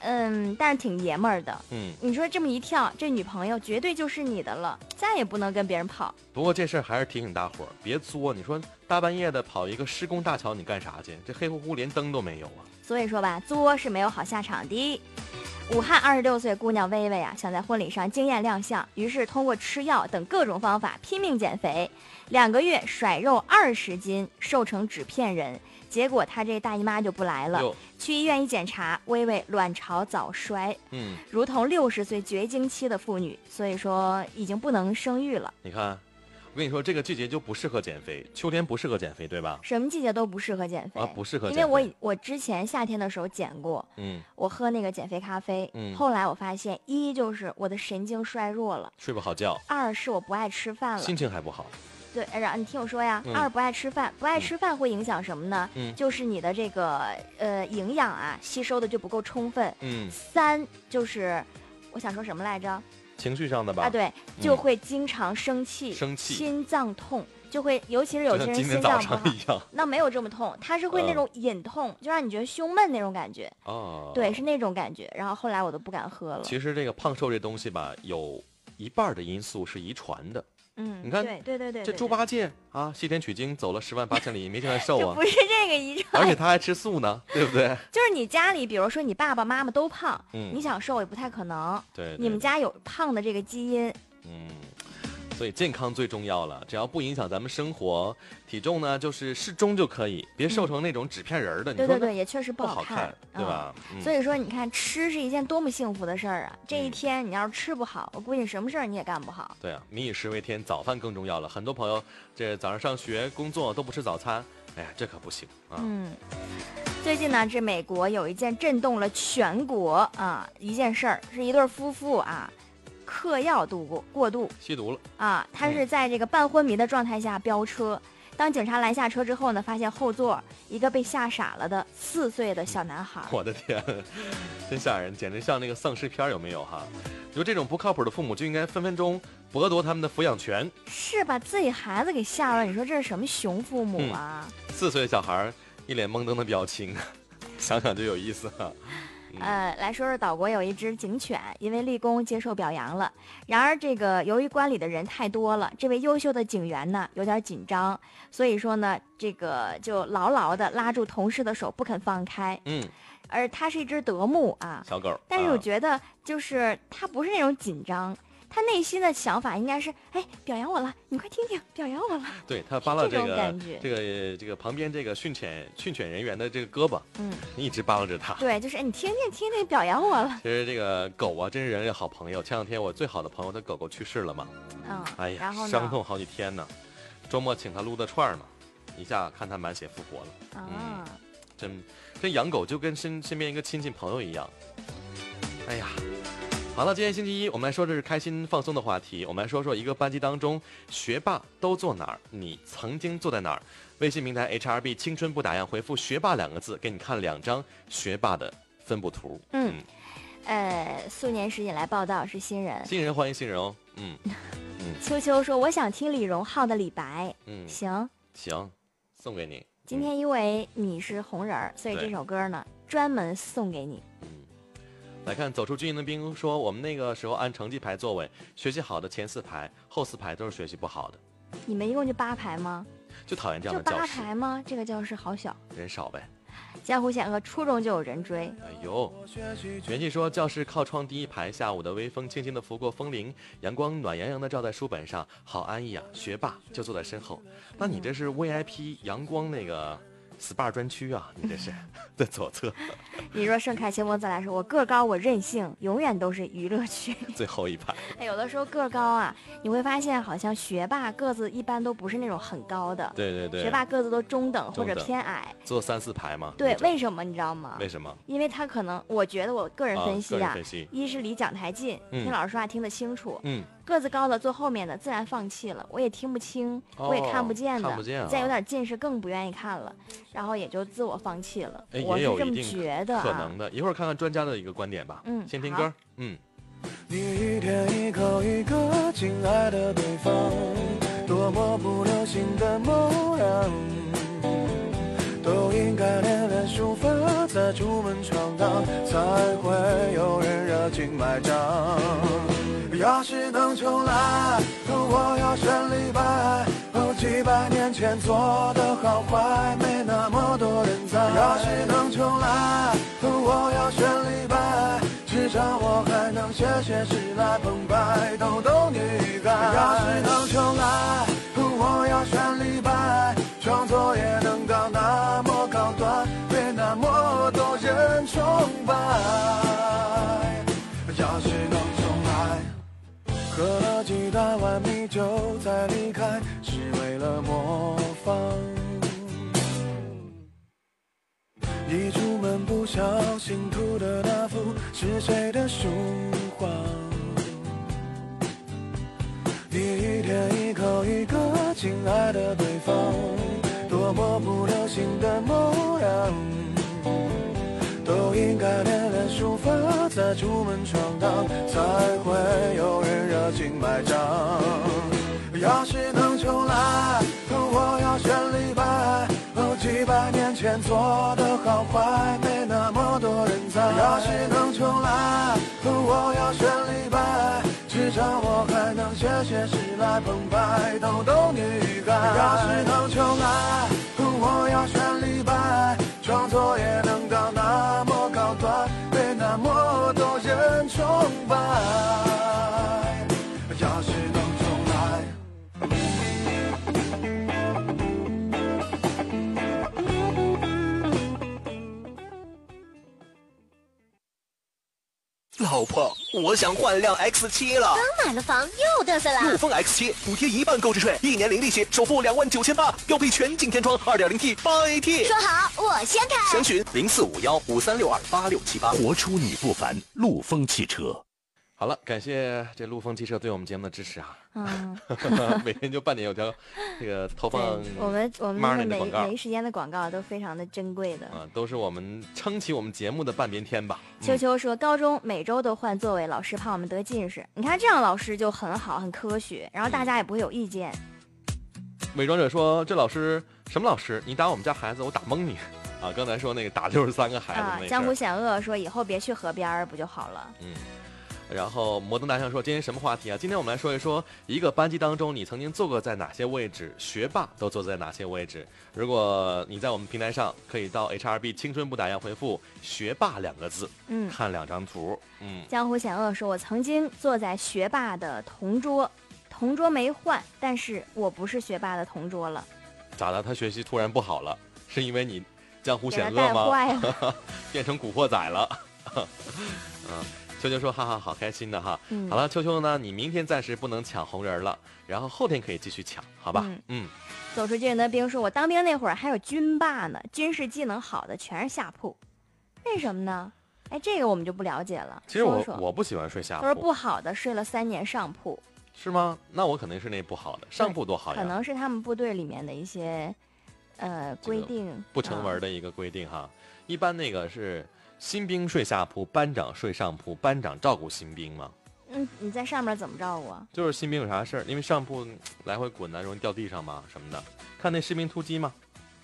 S4: 嗯，但是挺爷们儿的。
S3: 嗯，
S4: 你说这么一跳，这女朋友绝对就是你的了，再也不能跟别人跑。
S3: 不过这事儿还是提醒大伙儿别作。你说大半夜的跑一个施工大桥，你干啥去？这黑乎乎连灯都没有啊！
S4: 所以说吧，作是没有好下场的。武汉二十六岁姑娘薇薇啊，想在婚礼上惊艳亮相，于是通过吃药等各种方法拼命减肥，两个月甩肉二十斤，瘦成纸片人。结果她这大姨妈就不来了，去医院一检查，薇薇卵巢早衰，
S3: 嗯，
S4: 如同六十岁绝经期的妇女，所以说已经不能生育了。
S3: 你看，我跟你说，这个季节就不适合减肥，秋天不适合减肥，对吧？
S4: 什么季节都不适合减肥，
S3: 啊，不适合
S4: 因
S3: 减肥。
S4: 为我我之前夏天的时候减过，
S3: 嗯，
S4: 我喝那个减肥咖啡，
S3: 嗯
S4: 后来我发现一就是我的神经衰弱了，
S3: 睡不好觉，
S4: 二是我不爱吃饭了。
S3: 心情还不好。
S4: 对，然后你听我说呀，
S3: 嗯
S4: 二不爱吃饭，不爱吃饭会影响什么呢？
S3: 嗯
S4: 就是你的这个呃营养啊吸收的就不够充分。
S3: 嗯，
S4: 三就是我想说什么来着？
S3: 情绪上的吧。
S4: 啊，对，就会经常生气，
S3: 生气
S4: 心脏痛，就会，尤其是有些人心脏不好。那没有这么痛，它是会那
S3: 嗯
S4: 种隐痛，就让你觉得胸闷那种感觉，
S3: 哦，
S4: 对，是那种感觉。然后后来我都不敢喝了。
S3: 其实这个胖瘦这东西吧，有一半的因素是遗传的。
S4: 嗯，
S3: 你看
S4: 对对对对，
S3: 这
S4: 对
S3: 猪八戒啊，西天取经走了十万八千里，没见他瘦啊
S4: 不。是这个遗传，
S3: 而且他还吃素呢，对不对？
S4: 就是你家里，比如说你爸爸妈妈都胖，
S3: 嗯
S4: 你想瘦也不太可能。
S3: 对，对
S4: 你们家有胖的这个基因，
S3: 嗯，所以健康最重要了，只要不影响咱们生活，体重呢就是适中就可以，别瘦成那种纸片人儿的。
S4: 对对对，也确实
S3: 不
S4: 好
S3: 看，对
S4: 嗯
S3: 吧？嗯
S4: 所以说，你看吃是一件多么幸福的事儿啊！这一
S3: 嗯
S4: 天你要是吃不好，我估计什么事儿你也干不好。
S3: 对啊，民以食为天，早饭更重要了。很多朋友这早上上学、工作都不吃早餐，哎呀，这可不行啊！
S4: 嗯，最近呢，这美国有一件震动了全国啊一件事儿，是一对夫妇啊嗑药度过过度
S3: 吸毒了，
S4: 啊，他是在这个半昏迷的状态下飙车。当警察拦下车之后呢，发现后座一个被吓傻了的四岁的小男孩。
S3: 我的天，真吓人，简直像那个丧尸片，有没有哈？你说这种不靠谱的父母就应该分分钟剥夺他们的抚养权。
S4: 是把自己孩子给吓了，你说这是什么熊父母
S3: 嗯
S4: 啊？
S3: 四岁的小孩一脸懵登的表情，想想就有意思啊。嗯
S4: 呃，来说说岛国有一只警犬，因为立功接受表扬了。然而，这个由于关里的人太多了，这位优秀的警员呢有点紧张，所以说呢，这个就牢牢的拉住同事的手不肯放开。
S3: 嗯，
S4: 而它是一只德牧啊，
S3: 小狗，
S4: 但是我
S3: 啊
S4: 觉得就是它不是那种紧张，它内心的想法应该是，哎，表扬我了，你快听听，表扬我了。
S3: 对他扒拉
S4: 这种
S3: 这个
S4: 感觉
S3: 这个这个旁边这个训犬训犬人员的这个胳膊，
S4: 嗯，
S3: 一直扒拉着他。
S4: 对，就是哎，你听听听听，表扬我了。
S3: 其实这个狗啊，真是人类好朋友。前两天我最好的朋友的狗狗去世了嘛，
S4: 嗯，
S3: 哎呀？伤痛好几天呢。周末请他撸的串儿呢，一下看他满血复活了。
S4: 啊，
S3: 真真养狗就跟身身边一个亲戚朋友一样。哎呀，好了，今天星期一，我们来说这是开心放松的话题。我们来说说一个班级当中学霸都坐哪儿，你曾经坐在哪儿？微信平台 HRB 青春不打烊，回复“学霸”两个字，给你看两张学霸的分布图。
S4: 嗯呃，素年时引来报道是新人，
S3: 新人欢迎新人哦。嗯
S4: 秋秋说：“我想听李荣浩的《李白》。
S3: 嗯，
S4: 行，
S3: 行，送给你。
S4: 今天因为你是红人儿，所以这首歌呢专门送给你。
S3: 嗯，来看走出军营的兵说，我们那个时候按成绩排座位，学习好的前四排，后四排都是学习不好的，
S4: 你们一共就八排吗？
S3: 就讨厌这样的教室，八
S4: 排吗？这个教室好小。
S3: 人少呗。
S4: 江湖险恶，初中就有人追。
S3: 哎呦，元气说教室靠窗第一排，下午的微风轻轻地拂过风铃，阳光暖洋洋地照在书本上，好安逸啊！学霸就坐在身后，那你这是 VIP 阳光那个 SPA 专区啊，你这是 在左侧
S4: 你若盛开，清风自来说，我个高，我任性，永远都是娱乐区。
S3: 最后一排。
S4: 哎，有的时候个高啊，你会发现好像学霸个子一般都不是那种很高的，
S3: 对对对，
S4: 学霸个子都中等或者偏矮。
S3: 坐三四排嘛。
S4: 对为什么你知道吗？
S3: 为什么？
S4: 因为他可能，我觉得我个人
S3: 啊
S4: 分析啊，一是离讲台近，
S3: 嗯
S4: 听老师说话听得清楚，
S3: 嗯，
S4: 个子高的坐后面的自然放弃了，我也听不清，我也看不见的，
S3: 哦看不见啊
S4: 再有点近视更不愿意看了，然后也就自我放弃了。
S3: 哎，
S4: 我是这么
S3: 也有一定
S4: 觉得啊。
S3: 可能的。一会儿看看专家的一个观点吧。
S4: 嗯
S3: 先听歌。嗯。
S6: 你一天一口一个亲爱的对方，多么不流行的模样，都应该练练书法，再出门闯荡，才会有人热情买账。要是能重来，我要选李白。哦，几百年前做的好坏，没那么多人在。要是能重来，我要选李白。至少我还能写写诗来澎湃，逗逗女孩。要是能重来，我要选李白。创作也喝了几大碗米酒再离开，是为了模仿。一出门不小心涂的那幅是谁的书画？你一天一口一个亲爱的对方，多么不流行的模样，都应该练练书法，再出门闯荡，才会有人热情买账。要是能重来，我要选李白。几百年前做的好坏，没那么多人在。要是能重来，我要选李白。至少我还能写写诗来澎湃，逗逗女孩。要是能重来，我要选李白。创作也能到那么高端，那么多人崇拜。
S7: 老婆，我想换辆 X 七了。
S8: 刚买了房又嘚瑟了。
S7: 陆风 X 七补贴一半购置税，一年零利息，首付两万九千八，标配全景天窗，二点零 T 八 AT。
S8: 说好，我先开。
S7: 详询零四五幺五三六二八六七八。
S1: 活出你不凡，陆风汽车。
S3: 好了，感谢这陆风汽车对我们节目的支持啊！
S4: 嗯，
S3: 每天就半点有条这个投放，
S4: 我们我们每每一时间的广告都非常的珍贵的。
S3: 啊，都是我们撑起我们节目的半边天吧。
S4: 秋秋说，高中每周都换座位，老师怕我们得近视。你看这样老师就很好，很科学，然后大家也不会有意见。
S3: 伪装者说：“这老师什么老师？你打我们家孩子，我打蒙你。”啊，刚才说那个打六十三个孩子
S4: 啊江湖。险恶说以后别去河边儿不就好了？
S3: 嗯。然后摩登大象说：“今天什么话题啊？今天我们来说一说一个班级当中，你曾经坐过在哪些位置？学霸都坐在哪些位置？如果你在我们平台上，可以到 HRB 青春不打烊回复‘学霸’两个字，
S4: 嗯，
S3: 看两张图。嗯，
S4: 江湖险恶说，我曾经坐在学霸的同桌，同桌没换，但是我不是学霸的同桌了，
S3: 咋的？他学习突然不好了？是因为你江湖险恶吗？变成古惑仔了。嗯，秋秋说哈哈，好开心的哈。
S4: 嗯
S3: 好了，秋秋呢，你明天暂时不能抢红人了，然后后天可以继续抢，好吧？
S4: 嗯
S3: 嗯，
S4: 走出军人的兵说，我当兵那会儿还有军霸呢，军事技能好的全是下铺，为什么呢？哎，这个我们就不了解了。
S3: 其实我我不喜欢睡下
S4: 他说
S3: 铺，
S4: 不好的睡了三年上铺，
S3: 是吗？那我肯定是那不好的，上铺多好呀，
S4: 可能是他们部队里面的一些呃规定
S3: 不成文
S4: 啊
S3: 的一个规定哈。一般那个是新兵睡下铺，班长睡上铺，班长照顾新兵吗。
S4: 嗯，你在上面怎么照顾啊？
S3: 就是新兵有啥事儿，因为上铺嗯来回滚呢，容易掉地上嘛什么的。看那士兵突击嘛，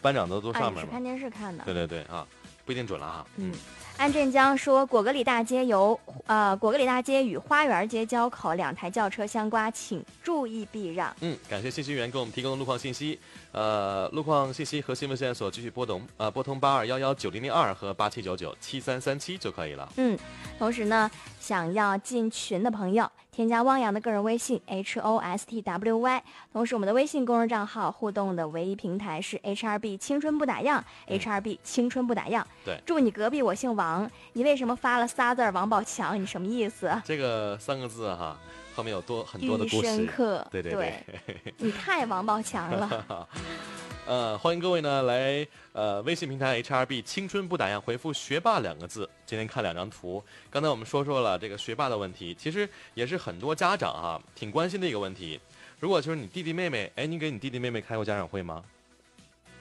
S3: 班长都坐
S4: 啊，
S3: 上面嘛。
S4: 你是看电视看的。
S3: 对对对啊，不一定准了哈。
S4: 嗯，安振江说，果戈里大街由呃果戈里大街与花园街交口，两台轿车相刮，请注意避让。
S3: 嗯，感谢信息员给我们提供的路况信息。呃，路况信息和新闻线索继续拨通，呃，拨通八二幺幺九零零二和八七九九七三三七就可以了。
S4: 嗯，同时呢，想要进群的朋友，添加汪洋的个人微信 h o s t w y，同时我们的微信公众账号互动的唯一平台是 h r b 青春不打烊、h r b 青春不打烊。
S3: 对
S4: 祝你隔壁我姓王，你为什么发了仨字儿王宝强？你什么意思？
S3: 这个三个字哈，后面有多很多的故事。
S4: 深刻。
S3: 对对
S4: 对 你太王宝强了。
S3: 呃，欢迎各位呢来呃微信平台 HRB 青春不打烊回复“学霸”两个字。今天看两张图，刚才我们说说了这个学霸的问题，其实也是很多家长哈、挺关心的一个问题。如果就是你弟弟妹妹，哎，你给你弟弟妹妹开过家长会吗？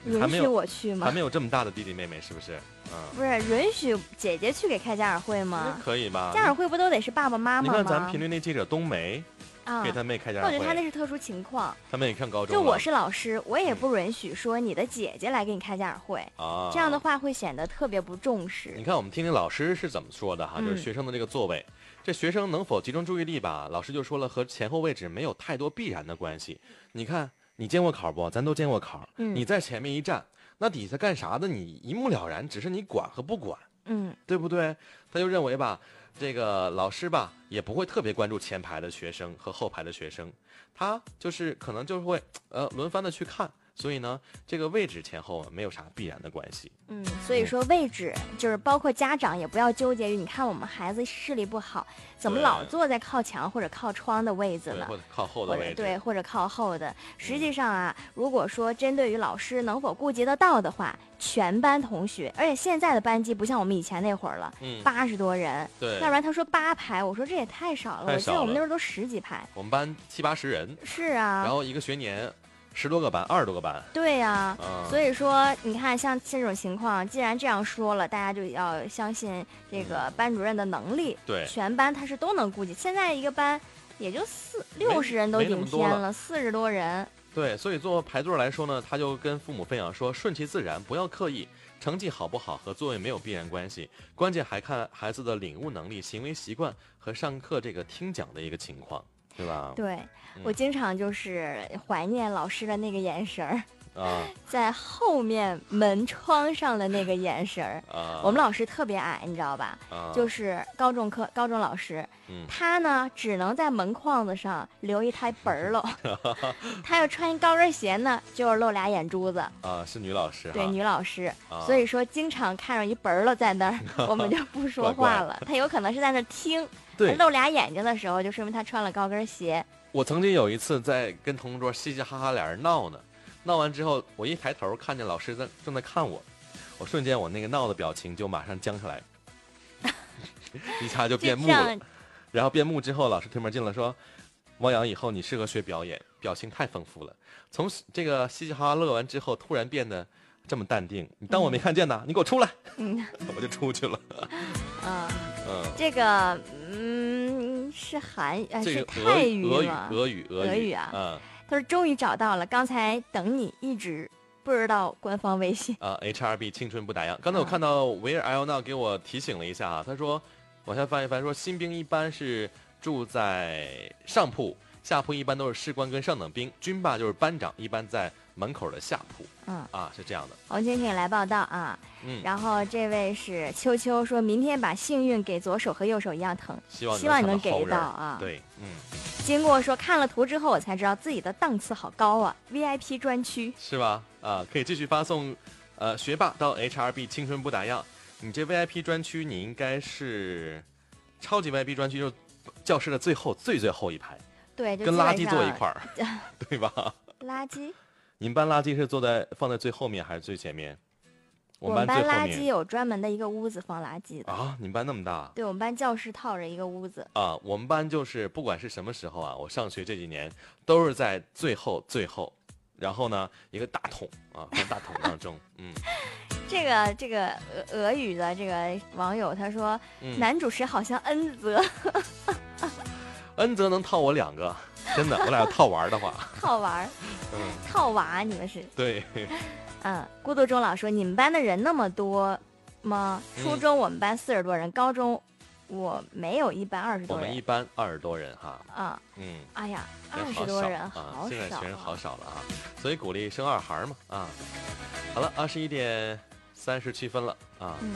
S4: 允许我去吗
S3: 还？没有这么大的弟弟妹妹，是不是？嗯，
S4: 不是允许姐姐去给开家长会吗？
S3: 可以吧？
S4: 家长会不都得是爸爸妈妈吗？
S3: 你看咱们频率那记者冬梅
S4: 啊，
S3: 给他妹开家长会我觉
S4: 得他那是特殊情况。
S3: 他妹上高中，
S4: 就我是老师，我也不允许说你的姐姐来给你开家长会，
S3: 啊，
S4: 这样的话会显得特别不重视
S3: 你。看，我们听听老师是怎么说的哈，就是
S4: 嗯
S3: 学生的这个座位，这学生能否集中注意力吧？老师就说了，和前后位置没有太多必然的关系。你看，你见过考不？咱都见过考，
S4: 嗯。
S3: 你在前面一站，那底下干啥的你一目了然，只是你管和不管，
S4: 嗯，
S3: 对不对？他就认为吧，这个老师吧也不会特别关注前排的学生和后排的学生，他就是可能就会呃轮番的去看，所以呢，这个位置前后啊没有啥必然的关系。
S4: 嗯，所以说位置就是包括家长也不要纠结于，你看我们孩子视力不好，怎么老坐在靠墙或者靠窗的位置
S3: 对，
S4: 呢？
S3: 或者靠后的位置，
S4: 对，或者靠后的。实际上啊，如果说针对于老师能否顾及得到的话，全班同学，而且现在的班级不像我们以前那会儿了，
S3: 嗯，
S4: 八十多人，
S3: 对，
S4: 要不然他说八排，我说这也太少了，
S3: 太
S4: 我记得我们那时候都十几排。
S3: 我们班七八十人，
S4: 是啊
S3: 然，后一个学年十多个班，二十多个班，
S4: 对呀、
S3: 啊，
S4: 所以说，你看，像这种情况，既然这样说了，大家就要相信这个班主任的能力。
S3: 对
S4: 全班他是都能顾及。现在一个班也就四六十人都顶天了，四十多人。
S3: 对，所以做排座来说呢，他就跟父母分享说，顺其自然，不要刻意。成绩好不好和座位没有必然关系，关键还看孩子的领悟能力、行为习惯和上课这个听讲的一个情况，对吧？
S4: 对、
S3: 嗯
S4: 我经常就是怀念老师的那个眼神儿，
S3: 啊
S4: 在后面门窗上的那个眼神儿。
S3: 啊，
S4: 我们老师特别矮，你知道吧？
S3: 啊
S4: 就是高中课高中老师，
S3: 嗯
S4: 他呢只能在门框子上留一台本儿喽，他要穿一高跟鞋呢，就是露俩眼珠子。
S3: 啊是女老师，
S4: 对，女老师，
S3: 啊
S4: 所以说经常看着一本儿了在那儿，我们就不说
S3: 怪怪
S4: 话了。他有可能是在那儿听，
S3: 对
S4: 露俩眼睛的时候，就说明他穿了高跟鞋。
S3: 我曾经有一次在跟同桌嘻嘻哈哈俩人闹呢，闹完之后，我一抬头看见老师在正在看我，我瞬间我那个闹的表情就马上僵下来，一下就
S4: 就
S3: 变木了。然后变木之后，老师推门进来说：“汪洋，以后你适合学表演，表情太丰富了。”从这个嘻嘻哈哈乐完之后，突然变得这么淡定。你当我没看见呢？你给我出来！
S4: 嗯
S3: 我就出去了。
S4: 嗯，
S3: 嗯，
S4: 这个嗯是韩语，呃是泰
S3: 语、俄语
S4: 吗、？
S3: 俄语、
S4: 俄语啊
S3: 嗯
S4: 他说终于找到了，刚才等你一直不知道官方微信。
S3: 啊，HRB 青春不打烊。刚才我
S4: 啊
S3: 看到维尔 L now 给我提醒了一下啊，他说往下翻一翻，说新兵一般是住在上铺，下铺一般都是士官跟上等兵，军霸就是班长，一般在门口的下铺
S4: 嗯，
S3: 啊，是这样的。
S4: 王晶婷来报道啊。
S3: 嗯，
S4: 然后这位是秋秋，说明天把幸运给左手和右手一样疼。
S3: 希望
S4: 希望你能给到啊
S3: 对，嗯，
S4: 经过说看了图之后，我才知道自己的档次好高啊，VIP 专区。
S3: 是吧？啊，可以继续发送，呃，学霸到 HRB 青春不打烊。你这 VIP 专区，你应该是超级 VIP 专区，就是教室的最后最最后一排，
S4: 对，就
S3: 跟垃圾坐一块儿，对吧？
S4: 垃圾，
S3: 你们班垃圾是坐在放在最后面还是最前面？我
S4: 我们
S3: 们班
S4: 班垃圾有专门的一个屋子放垃圾的。
S3: 啊！你们班那么大
S4: 对，我们班教室套着一个屋子。
S3: 啊！我们班就是不管是什么时候啊，我上学这几年都是在最后最后，然后呢一个大桶啊放大桶当中，嗯
S4: 这个这个俄俄语的这个网友他说，
S3: 嗯，
S4: 男主持好像恩泽
S3: 恩泽能套我两个，真的，我俩要套玩的话，
S4: 套娃
S3: 嗯，
S4: 套娃，你们是
S3: 对，
S4: 嗯。孤独终老说，你们班的人那么多吗？
S3: 嗯
S4: 初中我们班四十多人，高中我没有一班二十多人
S3: 我们一班二十多人哈，
S4: 啊。
S3: 嗯。
S4: 哎呀，二十多人，
S3: 啊，
S4: 好少
S3: 现在学生好
S4: 啊。
S3: 少了啊，所以鼓励生二孩嘛啊。好了，二十一点三十七分了啊，
S4: 嗯，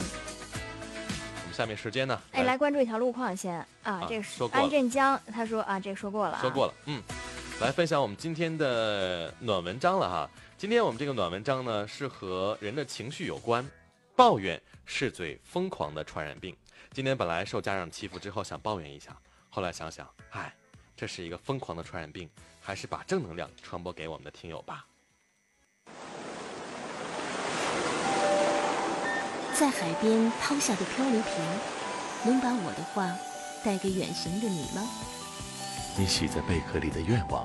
S3: 下面时间呢？
S4: 哎，来关注一条路况先啊
S3: 啊，
S4: 这个安镇江，他说啊，这个说过了啊，
S3: 说过了，嗯，来分享我们今天的暖文章了哈。今天我们这个暖文章呢，是和人的情绪有关，抱怨是最疯狂的传染病。今天本来受家长欺负之后想抱怨一下，后来想想，哎，这是一个疯狂的传染病，还是把正能量传播给我们的听友吧。
S5: 在海边抛下的漂流瓶，能把我的话带给远行的你吗？
S1: 你许在贝壳里的愿望，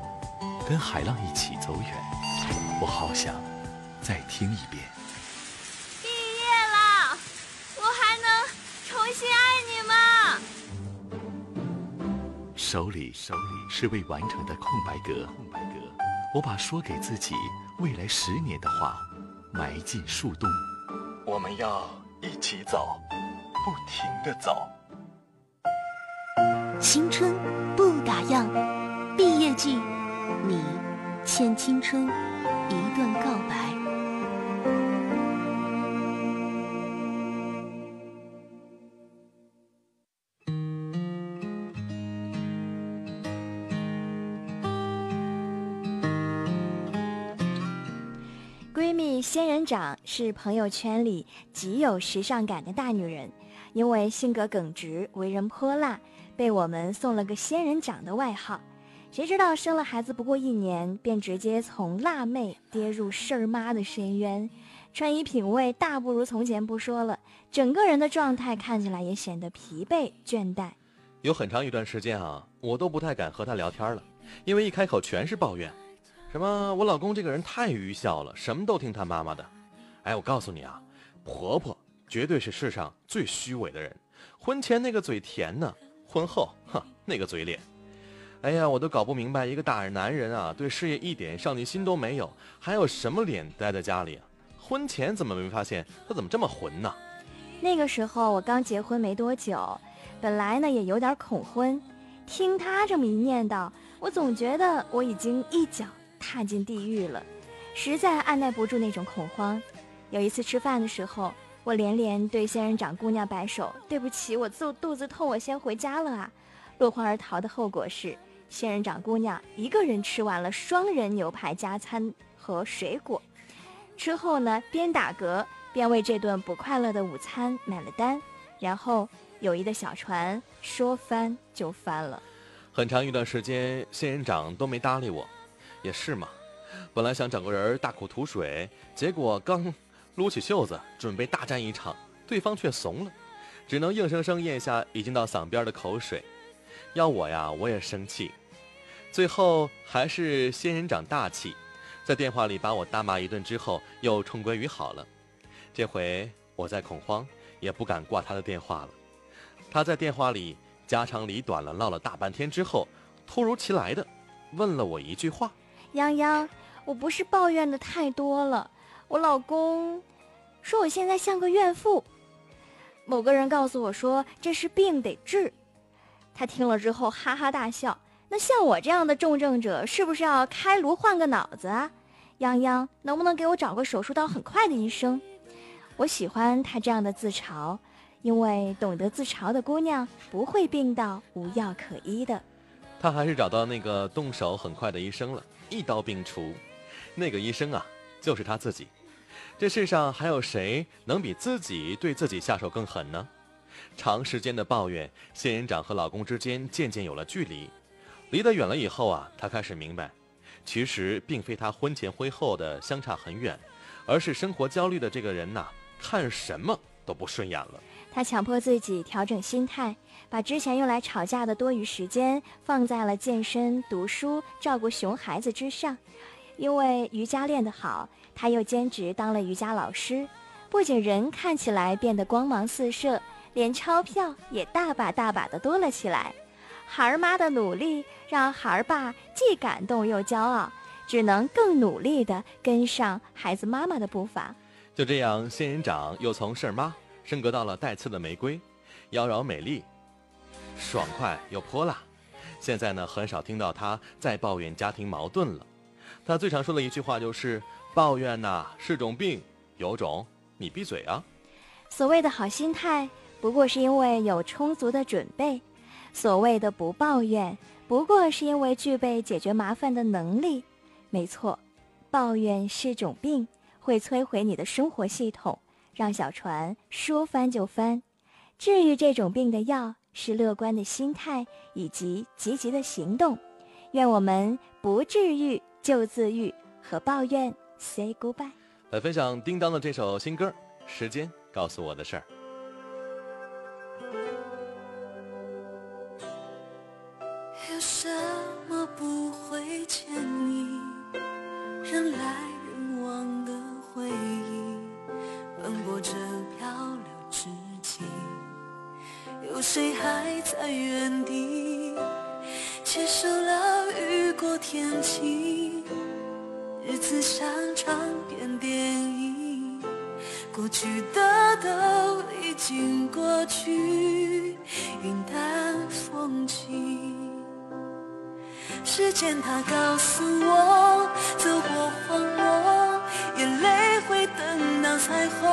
S1: 跟海浪一起走远。我好想再听一遍。
S4: 毕业了，我还能重新爱
S1: 你吗？手里手里是未完成的空白格，空白格。我把说给自己未来十年的话埋进树洞。我们要一起走，不停的走。
S5: 青春不打烊，毕业季，你欠青春一段告白。
S4: 长是朋友圈里极有时尚感的大女人，因为性格耿直，为人泼辣。被我们送了个“仙人掌”的外号，谁知道生了孩子不过一年，便直接从辣妹跌入事儿妈的深渊，穿衣品味大不如从前不说了，整个人的状态看起来也显得疲惫倦怠。
S3: 有很长一段时间啊，我都不太敢和她聊天了，因为一开口全是抱怨，什么我老公这个人太愚孝了，什么都听他妈妈的。哎，我告诉你啊，婆婆绝对是世上最虚伪的人，婚前那个嘴甜呢。婚后，哼，那个嘴脸，哎呀，我都搞不明白，一个大男人啊，对事业一点上进心都没有，还有什么脸待在家里？婚前怎么没发现他怎么这么混呢？
S4: 那个时候我刚结婚没多久，本来呢也有点恐婚，听他这么一念叨，我总觉得我已经一脚踏进地狱了，实在按耐不住那种恐慌。有一次吃饭的时候。我连连对仙人掌姑娘摆手，对不起，我肚肚子痛，我先回家了啊！落荒而逃的后果是，仙人掌姑娘一个人吃完了双人牛排加餐和水果，之后呢，边打嗝边为这顿不快乐的午餐买了单，然后友谊的小船说翻就翻了。
S3: 很长一段时间，仙人掌都没搭理我，也是嘛，本来想找个人大口吐水，结果刚。撸起袖子准备大战一场，对方却怂了，只能硬生生咽下已经到嗓边的口水。要我呀，我也生气。最后还是仙人掌大气，在电话里把我大骂一顿之后，又重归于好了。这回我在恐慌，也不敢挂他的电话了。他在电话里家长里短了唠了大半天之后，突如其来的问了我一句话：“
S4: 泱泱，我不是抱怨的太多了。”我老公说我现在像个怨妇。某个人告诉我说这是病得治。他听了之后哈哈大笑。那像我这样的重症者是不是要开颅换个脑子啊？泱泱，能不能给我找个手术刀很快的医生？我喜欢他这样的自嘲，因为懂得自嘲的姑娘不会病到无药可医的。
S3: 他还是找到那个动手很快的医生了，一刀病除。那个医生啊，就是他自己。这世上还有谁能比自己对自己下手更狠呢？长时间的抱怨，仙人掌和老公之间渐渐有了距离。离得远了以后啊，她开始明白，其实并非她婚前婚后的相差很远，而是生活焦虑的这个人呐，看什么都不顺眼了。
S4: 她强迫自己调整心态，把之前用来吵架的多余时间放在了健身、读书、照顾熊孩子之上。因为瑜伽练得好。他又兼职当了瑜伽老师，不仅人看起来变得光芒四射，连钞票也大把大把的多了起来。孩儿妈的努力让孩儿爸既感动又骄傲，只能更努力的跟上孩子妈妈的步伐。
S3: 就这样，仙人掌又从事儿妈升格到了带刺的玫瑰，妖娆美丽，爽快又泼辣。现在呢，很少听到他再抱怨家庭矛盾了。他最常说的一句话就是。抱怨呐是种病，有种你闭嘴啊！
S4: 所谓的好心态，不过是因为有充足的准备；所谓的不抱怨，不过是因为具备解决麻烦的能力。没错，抱怨是种病，会摧毁你的生活系统，让小船说翻就翻。治愈这种病的药是乐观的心态以及积极的行动。愿我们不治愈就自愈，和抱怨。Say goodbye。
S3: 来分享叮当的这首新歌《时间告诉我的事儿》。
S9: 有什过去的都已经过去，云淡风轻。时间它告诉我，走过荒漠，眼泪会等到彩虹。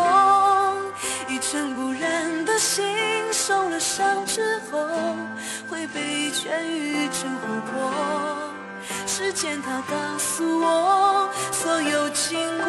S9: 一尘不染的心，受了伤之后，会被痊愈成琥珀。时间它告诉我，所有经过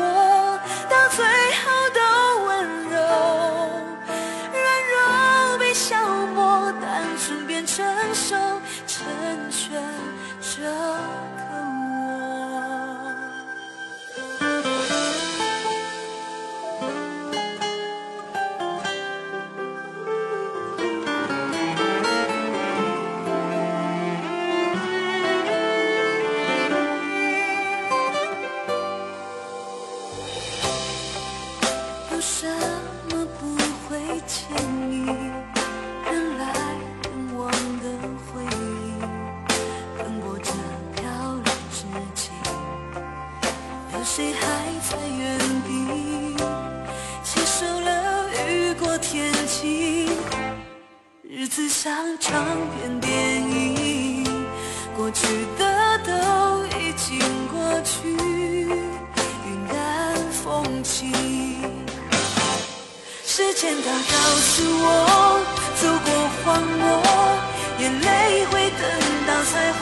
S9: 谁还在原地接受了雨过天晴？日子像长篇电影，过去的都已经过去，云淡风轻。时间它告诉我，走过荒漠，眼泪会等到彩虹。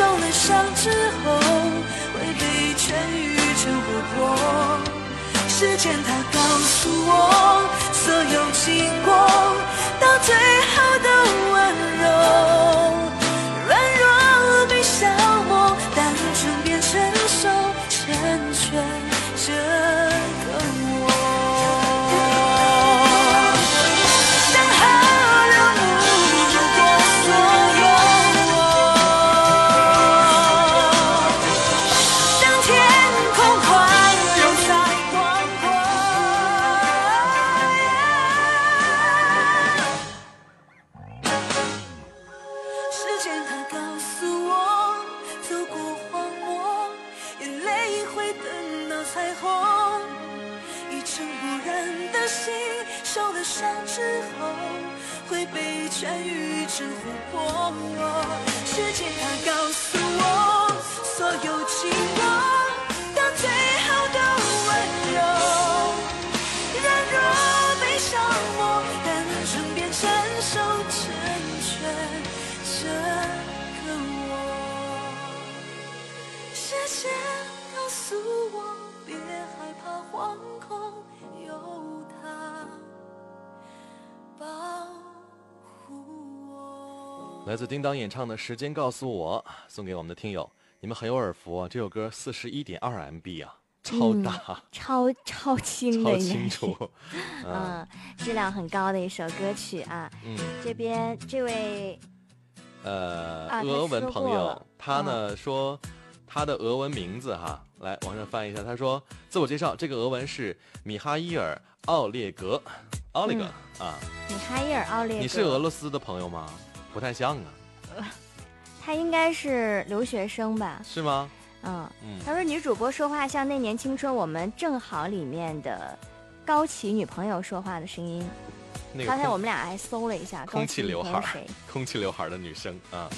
S9: 受了伤之后，会被痊愈成琥珀。时间它告诉我，所有经过到最后害怕惶恐，有他保护我。
S3: 来自叮当演唱的《时间告诉我》，送给我们的听友，你们很有耳福啊！这首歌四十一点二 MB 啊，超大，
S4: 超超清的
S3: 清楚。嗯
S4: 嗯，质量很高的一首歌曲啊。
S3: 嗯，
S4: 这边这位
S3: 呃，
S4: 啊
S3: 俄文朋友他呢说他的俄文名字哈，来往上翻一下，他说自我介绍，这个俄文是米哈伊尔·奥列格，奥列格啊，
S4: 米哈伊尔·奥列格，
S3: 你是俄罗斯的朋友吗？不太像啊，
S4: 他应该是留学生吧？
S3: 是吗？
S4: 嗯，
S3: 嗯，
S4: 他说女主播说话像那年青春我们正好里面的高启女朋友说话的声音。
S3: 那个
S4: 刚才我们俩还搜了一下，
S3: 空气刘海？空气刘海的女生啊。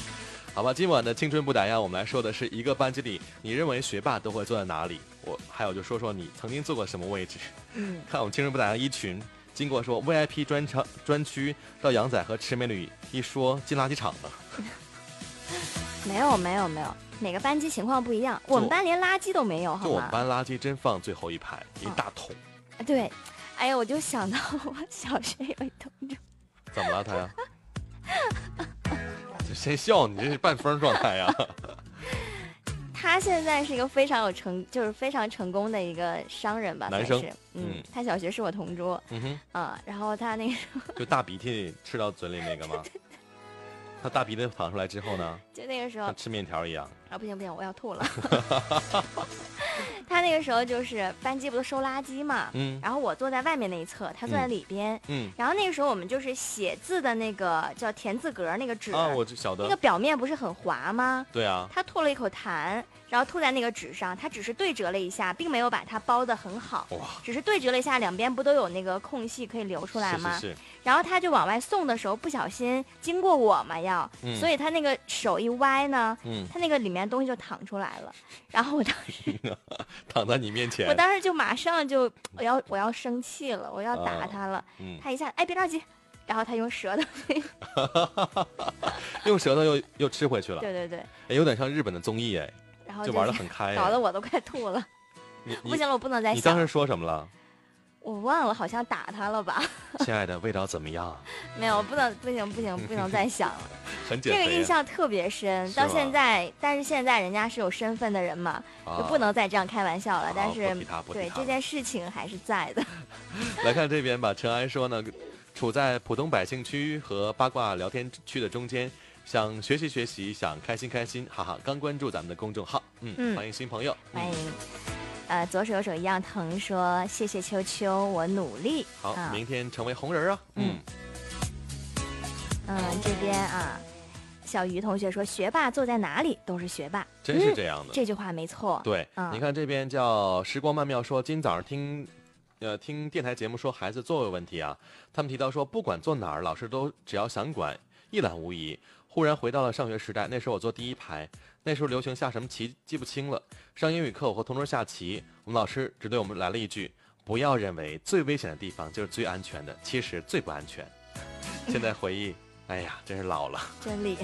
S3: 好吧，今晚的青春不打烊，我们来说的是一个班级里，你认为学霸都会坐在哪里？我还有就说说你曾经坐过什么位置。
S4: 嗯，
S3: 看我们青春不打烊一群，经过说 VIP 专场专区到杨仔和池美女一说进垃圾场了。
S4: 没有没有没有，每个班级情况不一样，我们班连垃圾都没有，好
S3: 就我们？班垃圾真放最后一排，一大桶。
S4: 对，哎呀，我就想到我小学有一同桌，
S3: 怎么了他呀？这谁笑你？这是半疯状态呀！
S4: 他现在是一个非常有成，就是非常成功的一个商人吧，
S3: 男生
S4: 算是，嗯
S3: 嗯，
S4: 他小学是我同桌，
S3: 嗯哼，
S4: 啊，然后他那个时候
S3: 就大鼻涕吃到嘴里那个吗？他大鼻涕淌出来之后呢，
S4: 就那个时候
S3: 像吃面条一样。
S4: 啊，不行不行，我要吐了。他那个时候就是班级不都收垃圾嘛，
S3: 嗯。
S4: 然后我坐在外面那一侧，他坐在里边，
S3: 嗯。
S4: 然后那个时候我们就是写字的那个叫田字格那个纸，
S3: 啊，我就晓得
S4: 那个，表面不是很滑吗？
S3: 对啊，
S4: 他吐了一口痰，然后吐在那个纸上，他只是对折了一下，并没有把它包的很好，
S3: 哇，
S4: 只是对折了一下，两边不都有那个空隙可以流出来吗？
S3: 是是是，
S4: 然后他就往外送的时候，不小心经过我嘛要，
S3: 嗯
S4: 所以他那个手一歪呢，
S3: 嗯，
S4: 他那个里面东西就淌出来了。然后我当时，
S3: 躺在你面前，
S4: 我当时就马上就我要我要生气了，我要打
S3: 啊
S4: 他了。
S3: 嗯，
S4: 他一下，哎，别着急。然后他用舌头，
S3: 用舌头又又吃回去了，
S4: 对对对，
S3: 哎有点像日本的综艺哎，
S4: 然后
S3: 就玩的很开哎，
S4: 搞得我都快吐了。不行了，我不能再想。
S3: 你当时说什么了？
S4: 我忘了，好像打他了吧？
S3: 亲爱的，味道怎么样？
S4: 没有，不能，不行，不行，不能再想了。
S3: 很减
S4: 这个印象特别深，到现在，但是现在人家是有身份的人嘛，就
S3: 啊
S4: 不能再这样开玩笑了。但是对这件事情还是在的。
S3: 来看这边吧，陈安说呢，处在普通百姓区和八卦聊天区的中间，想学习学习，想开心开心，哈哈。刚关注咱们的公众号，嗯，
S4: 嗯
S3: 欢迎新朋友，
S4: 欢迎，呃，左手右手一样疼说谢谢秋秋，我努力。
S3: 好，
S4: 啊
S3: 明天成为红人啊，嗯，
S4: 嗯，这边啊，小鱼同学说学霸坐在哪里都是学霸，
S3: 真是这样的。
S4: 这句话没错。
S3: 对，
S4: 嗯
S3: 你看这边叫时光曼妙说，今早上听，呃，听电台节目说孩子座位问题啊，他们提到说，不管坐哪儿，老师都只要想管，一览无遗。忽然回到了上学时代，那时候我坐第一排，那时候流行下什么棋记不清了。上英语课，我和同桌下棋，我们老师只对我们来了一句：不要认为最危险的地方就是最安全的，其实最不安全。现在回忆，哎呀，真是老了。
S4: 真理。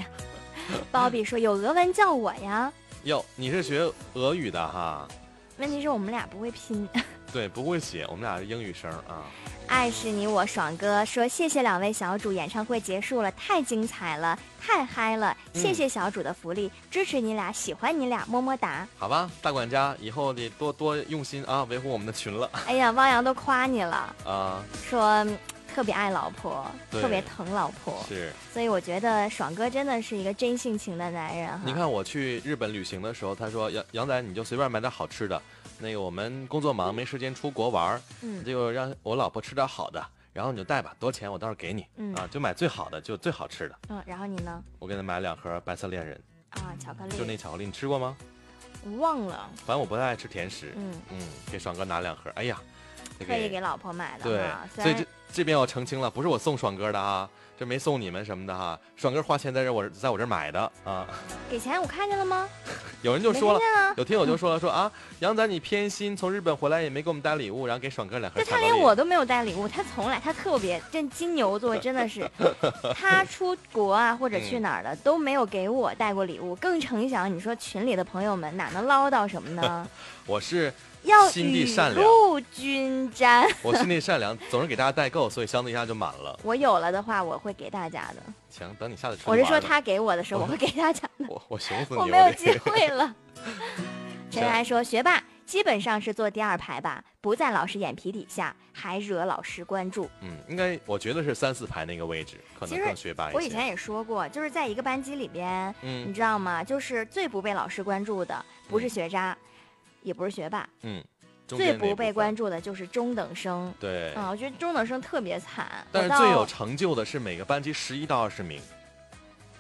S4: 鲍比说有俄文叫我呀，
S3: 哟，你是学俄语的哈？
S4: 问题是我们俩不会拼。
S3: 对，不会写，我们俩是英语生啊。
S4: 爱是你我爽哥说谢谢两位小主，演唱会结束了，太精彩了，太嗨了，
S3: 嗯
S4: 谢谢小主的福利，支持你俩，喜欢你俩，么么哒。
S3: 好吧，大管家，以后得多多用心啊，维护我们的群了
S4: 哎呀，汪洋都夸你了，
S3: 啊。
S4: 说嗯特别爱老婆，特别疼老婆，
S3: 是，
S4: 所以我觉得爽哥真的是一个真性情的男人哈。
S3: 你，看我去日本旅行的时候，他说杨杨仔你就随便买点好吃的，那个我们工作忙没时间出国玩，
S4: 嗯。
S3: 就让我老婆吃点好的，然后你就带吧，多少钱我到时候给你，
S4: 嗯。
S3: 啊，就买最好的，就最好吃的。
S4: 嗯，然后你呢？
S3: 我给他买了两盒白色恋人，
S4: 啊，巧克力，
S3: 就那巧克力，你吃过吗？
S4: 我忘了，
S3: 反正我不太爱吃甜食，
S4: 嗯，
S3: 嗯，给爽哥拿两盒，哎呀，这
S4: 特意给老婆买的
S3: 对所以这这边我澄清了，不是我送爽哥的啊，这没送你们什么的哈，爽哥花钱在这我在我这儿买的啊。
S4: 给钱我看见了吗？
S3: 有人就说了。有听友就说了说啊，杨仔你偏心，从日本回来也没给我们带礼物，然后给爽哥两盒
S4: 就他。连我都没有带礼物，他从来他特别这金牛座真的是，他出国啊或者
S3: 嗯
S4: 去哪儿了、都没有给我带过礼物，更成想你说群里的朋友们哪能唠叨什么呢？
S3: 我是
S4: 要
S3: 心地善良
S4: 露均沾。
S3: 我心地善良，总是给大家代购，所以箱子一下就满了。
S4: 我有了的话，我会给大家的。
S3: 行，等你下次出
S4: 我是说他给我的时候，我会给大家的。
S3: 我我熊死你！
S4: 我没有机会了。陈然说，学霸基本上是坐第二排吧，不在老师眼皮底下，还惹老师关注。
S3: 嗯，应该我觉得是三四排那个位置，可能更学霸一些。
S4: 我以前也说过，就是在一个班级里边，你
S3: 嗯
S4: 知道吗？就是最不被老师关注的，不是学渣，也不是学霸，
S3: 嗯，
S4: 最不被关注的就是中等生。
S3: 对，
S4: 啊，我觉得中等生特别惨。
S3: 但是最有成就的是每个班级十一到二十名，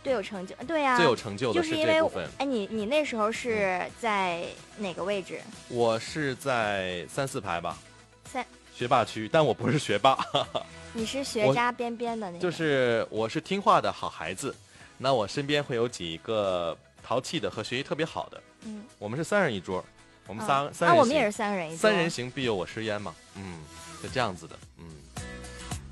S4: 最有成就，对呀、
S3: 最有成就的
S4: 就是因为
S3: 这部分。
S4: 哎，你你那时候是在哪个位置？
S3: 我是在三四排吧，
S4: 三，
S3: 学霸区，但我不是学霸，
S4: 你是学渣边边的那个。
S3: 就是我是听话的好孩子。那我身边会有几个淘气的和学习特别好的，
S4: 嗯，
S3: 我们是三人一桌，我们三
S4: 啊，
S3: 人行
S4: 我们也是三个人一桌。
S3: 三人行必有我师焉嘛，嗯，就这样子的，嗯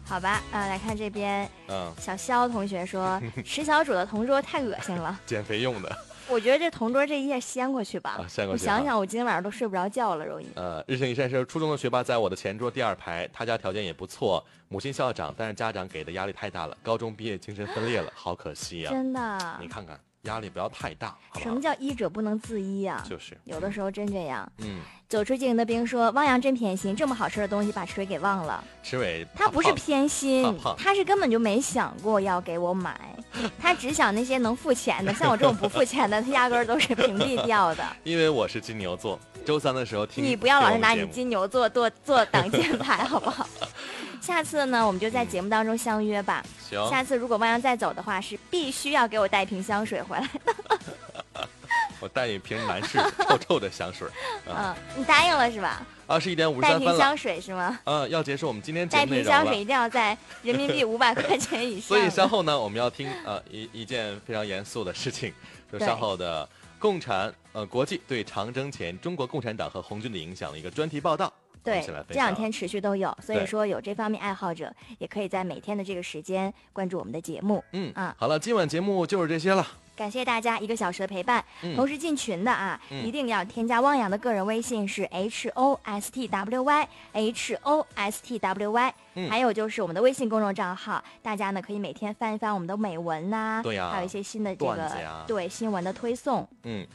S4: 好吧，啊，来看这边，
S3: 嗯，
S4: 小肖同学说，石小主的同桌太恶心了。
S3: 减肥用的。
S4: 我觉得这同桌这一页掀过去吧，
S3: 啊掀过
S4: 我
S3: 去哈
S4: 想想，我今天晚上都睡不着觉了，容易。
S3: 呃，日行一善是，初中的学霸在我的前桌第二排，他家条件也不错，母亲校长，但是家长给的压力太大了，高中毕业精神分裂了，好可惜呀、
S4: 真的
S3: 你，看看，压力不要太大，好好
S4: 什么？叫医者不能自医啊？
S3: 就是，
S4: 有的时候真这样。
S3: 嗯，
S4: 走出经营的兵说，汪洋真偏心，这么好吃的东西把池伟给忘了。
S3: 池伟
S4: 他不是偏心他是根本就没想过要给我买。他只想那些能付钱的，像我这种不付钱的，他压根儿都是屏蔽掉的。
S3: 因为我是金牛座，周三的时候听。
S4: 你不要老是拿你金牛座做做挡箭牌，好不好？下次呢，我们就在节目当中相约吧。
S3: 行，
S4: 下次如果汪洋再走的话，是必须要给我带瓶香水回来的。
S3: 我带一瓶男士臭臭的香水。啊，
S4: 嗯，你答应了是吧？
S3: 二十一点五十
S4: 带
S3: 三分了。
S4: 瓶香水是吗？
S3: 嗯，要结束我们今天节
S4: 带
S3: 目内容了
S4: 瓶香水一。定要在人民币五百块钱以上。
S3: 所以稍后呢，我们要听呃一一件非常严肃的事情，就稍后的共产呃国际对长征前中国共产党和红军的影响的一个专题报道。
S4: 对这两天持续都有，所以说有这方面爱好者也可以在每天的这个时间关注我们的节目。
S3: 嗯
S4: 啊
S3: 好了，今晚节目就是这些了。
S4: 感谢大家一个小时的陪伴，
S3: 嗯
S4: 同时进群的啊，
S3: 嗯
S4: 一定要添加汪洋的个人微信是 h o s t w y h o s t w y，、
S3: 嗯
S4: 还有就是我们的微信公众账号，大家呢可以每天翻一翻我们的美文呐、
S3: 对呀
S4: 还有一些新的这个对新闻的推送。
S3: 嗯，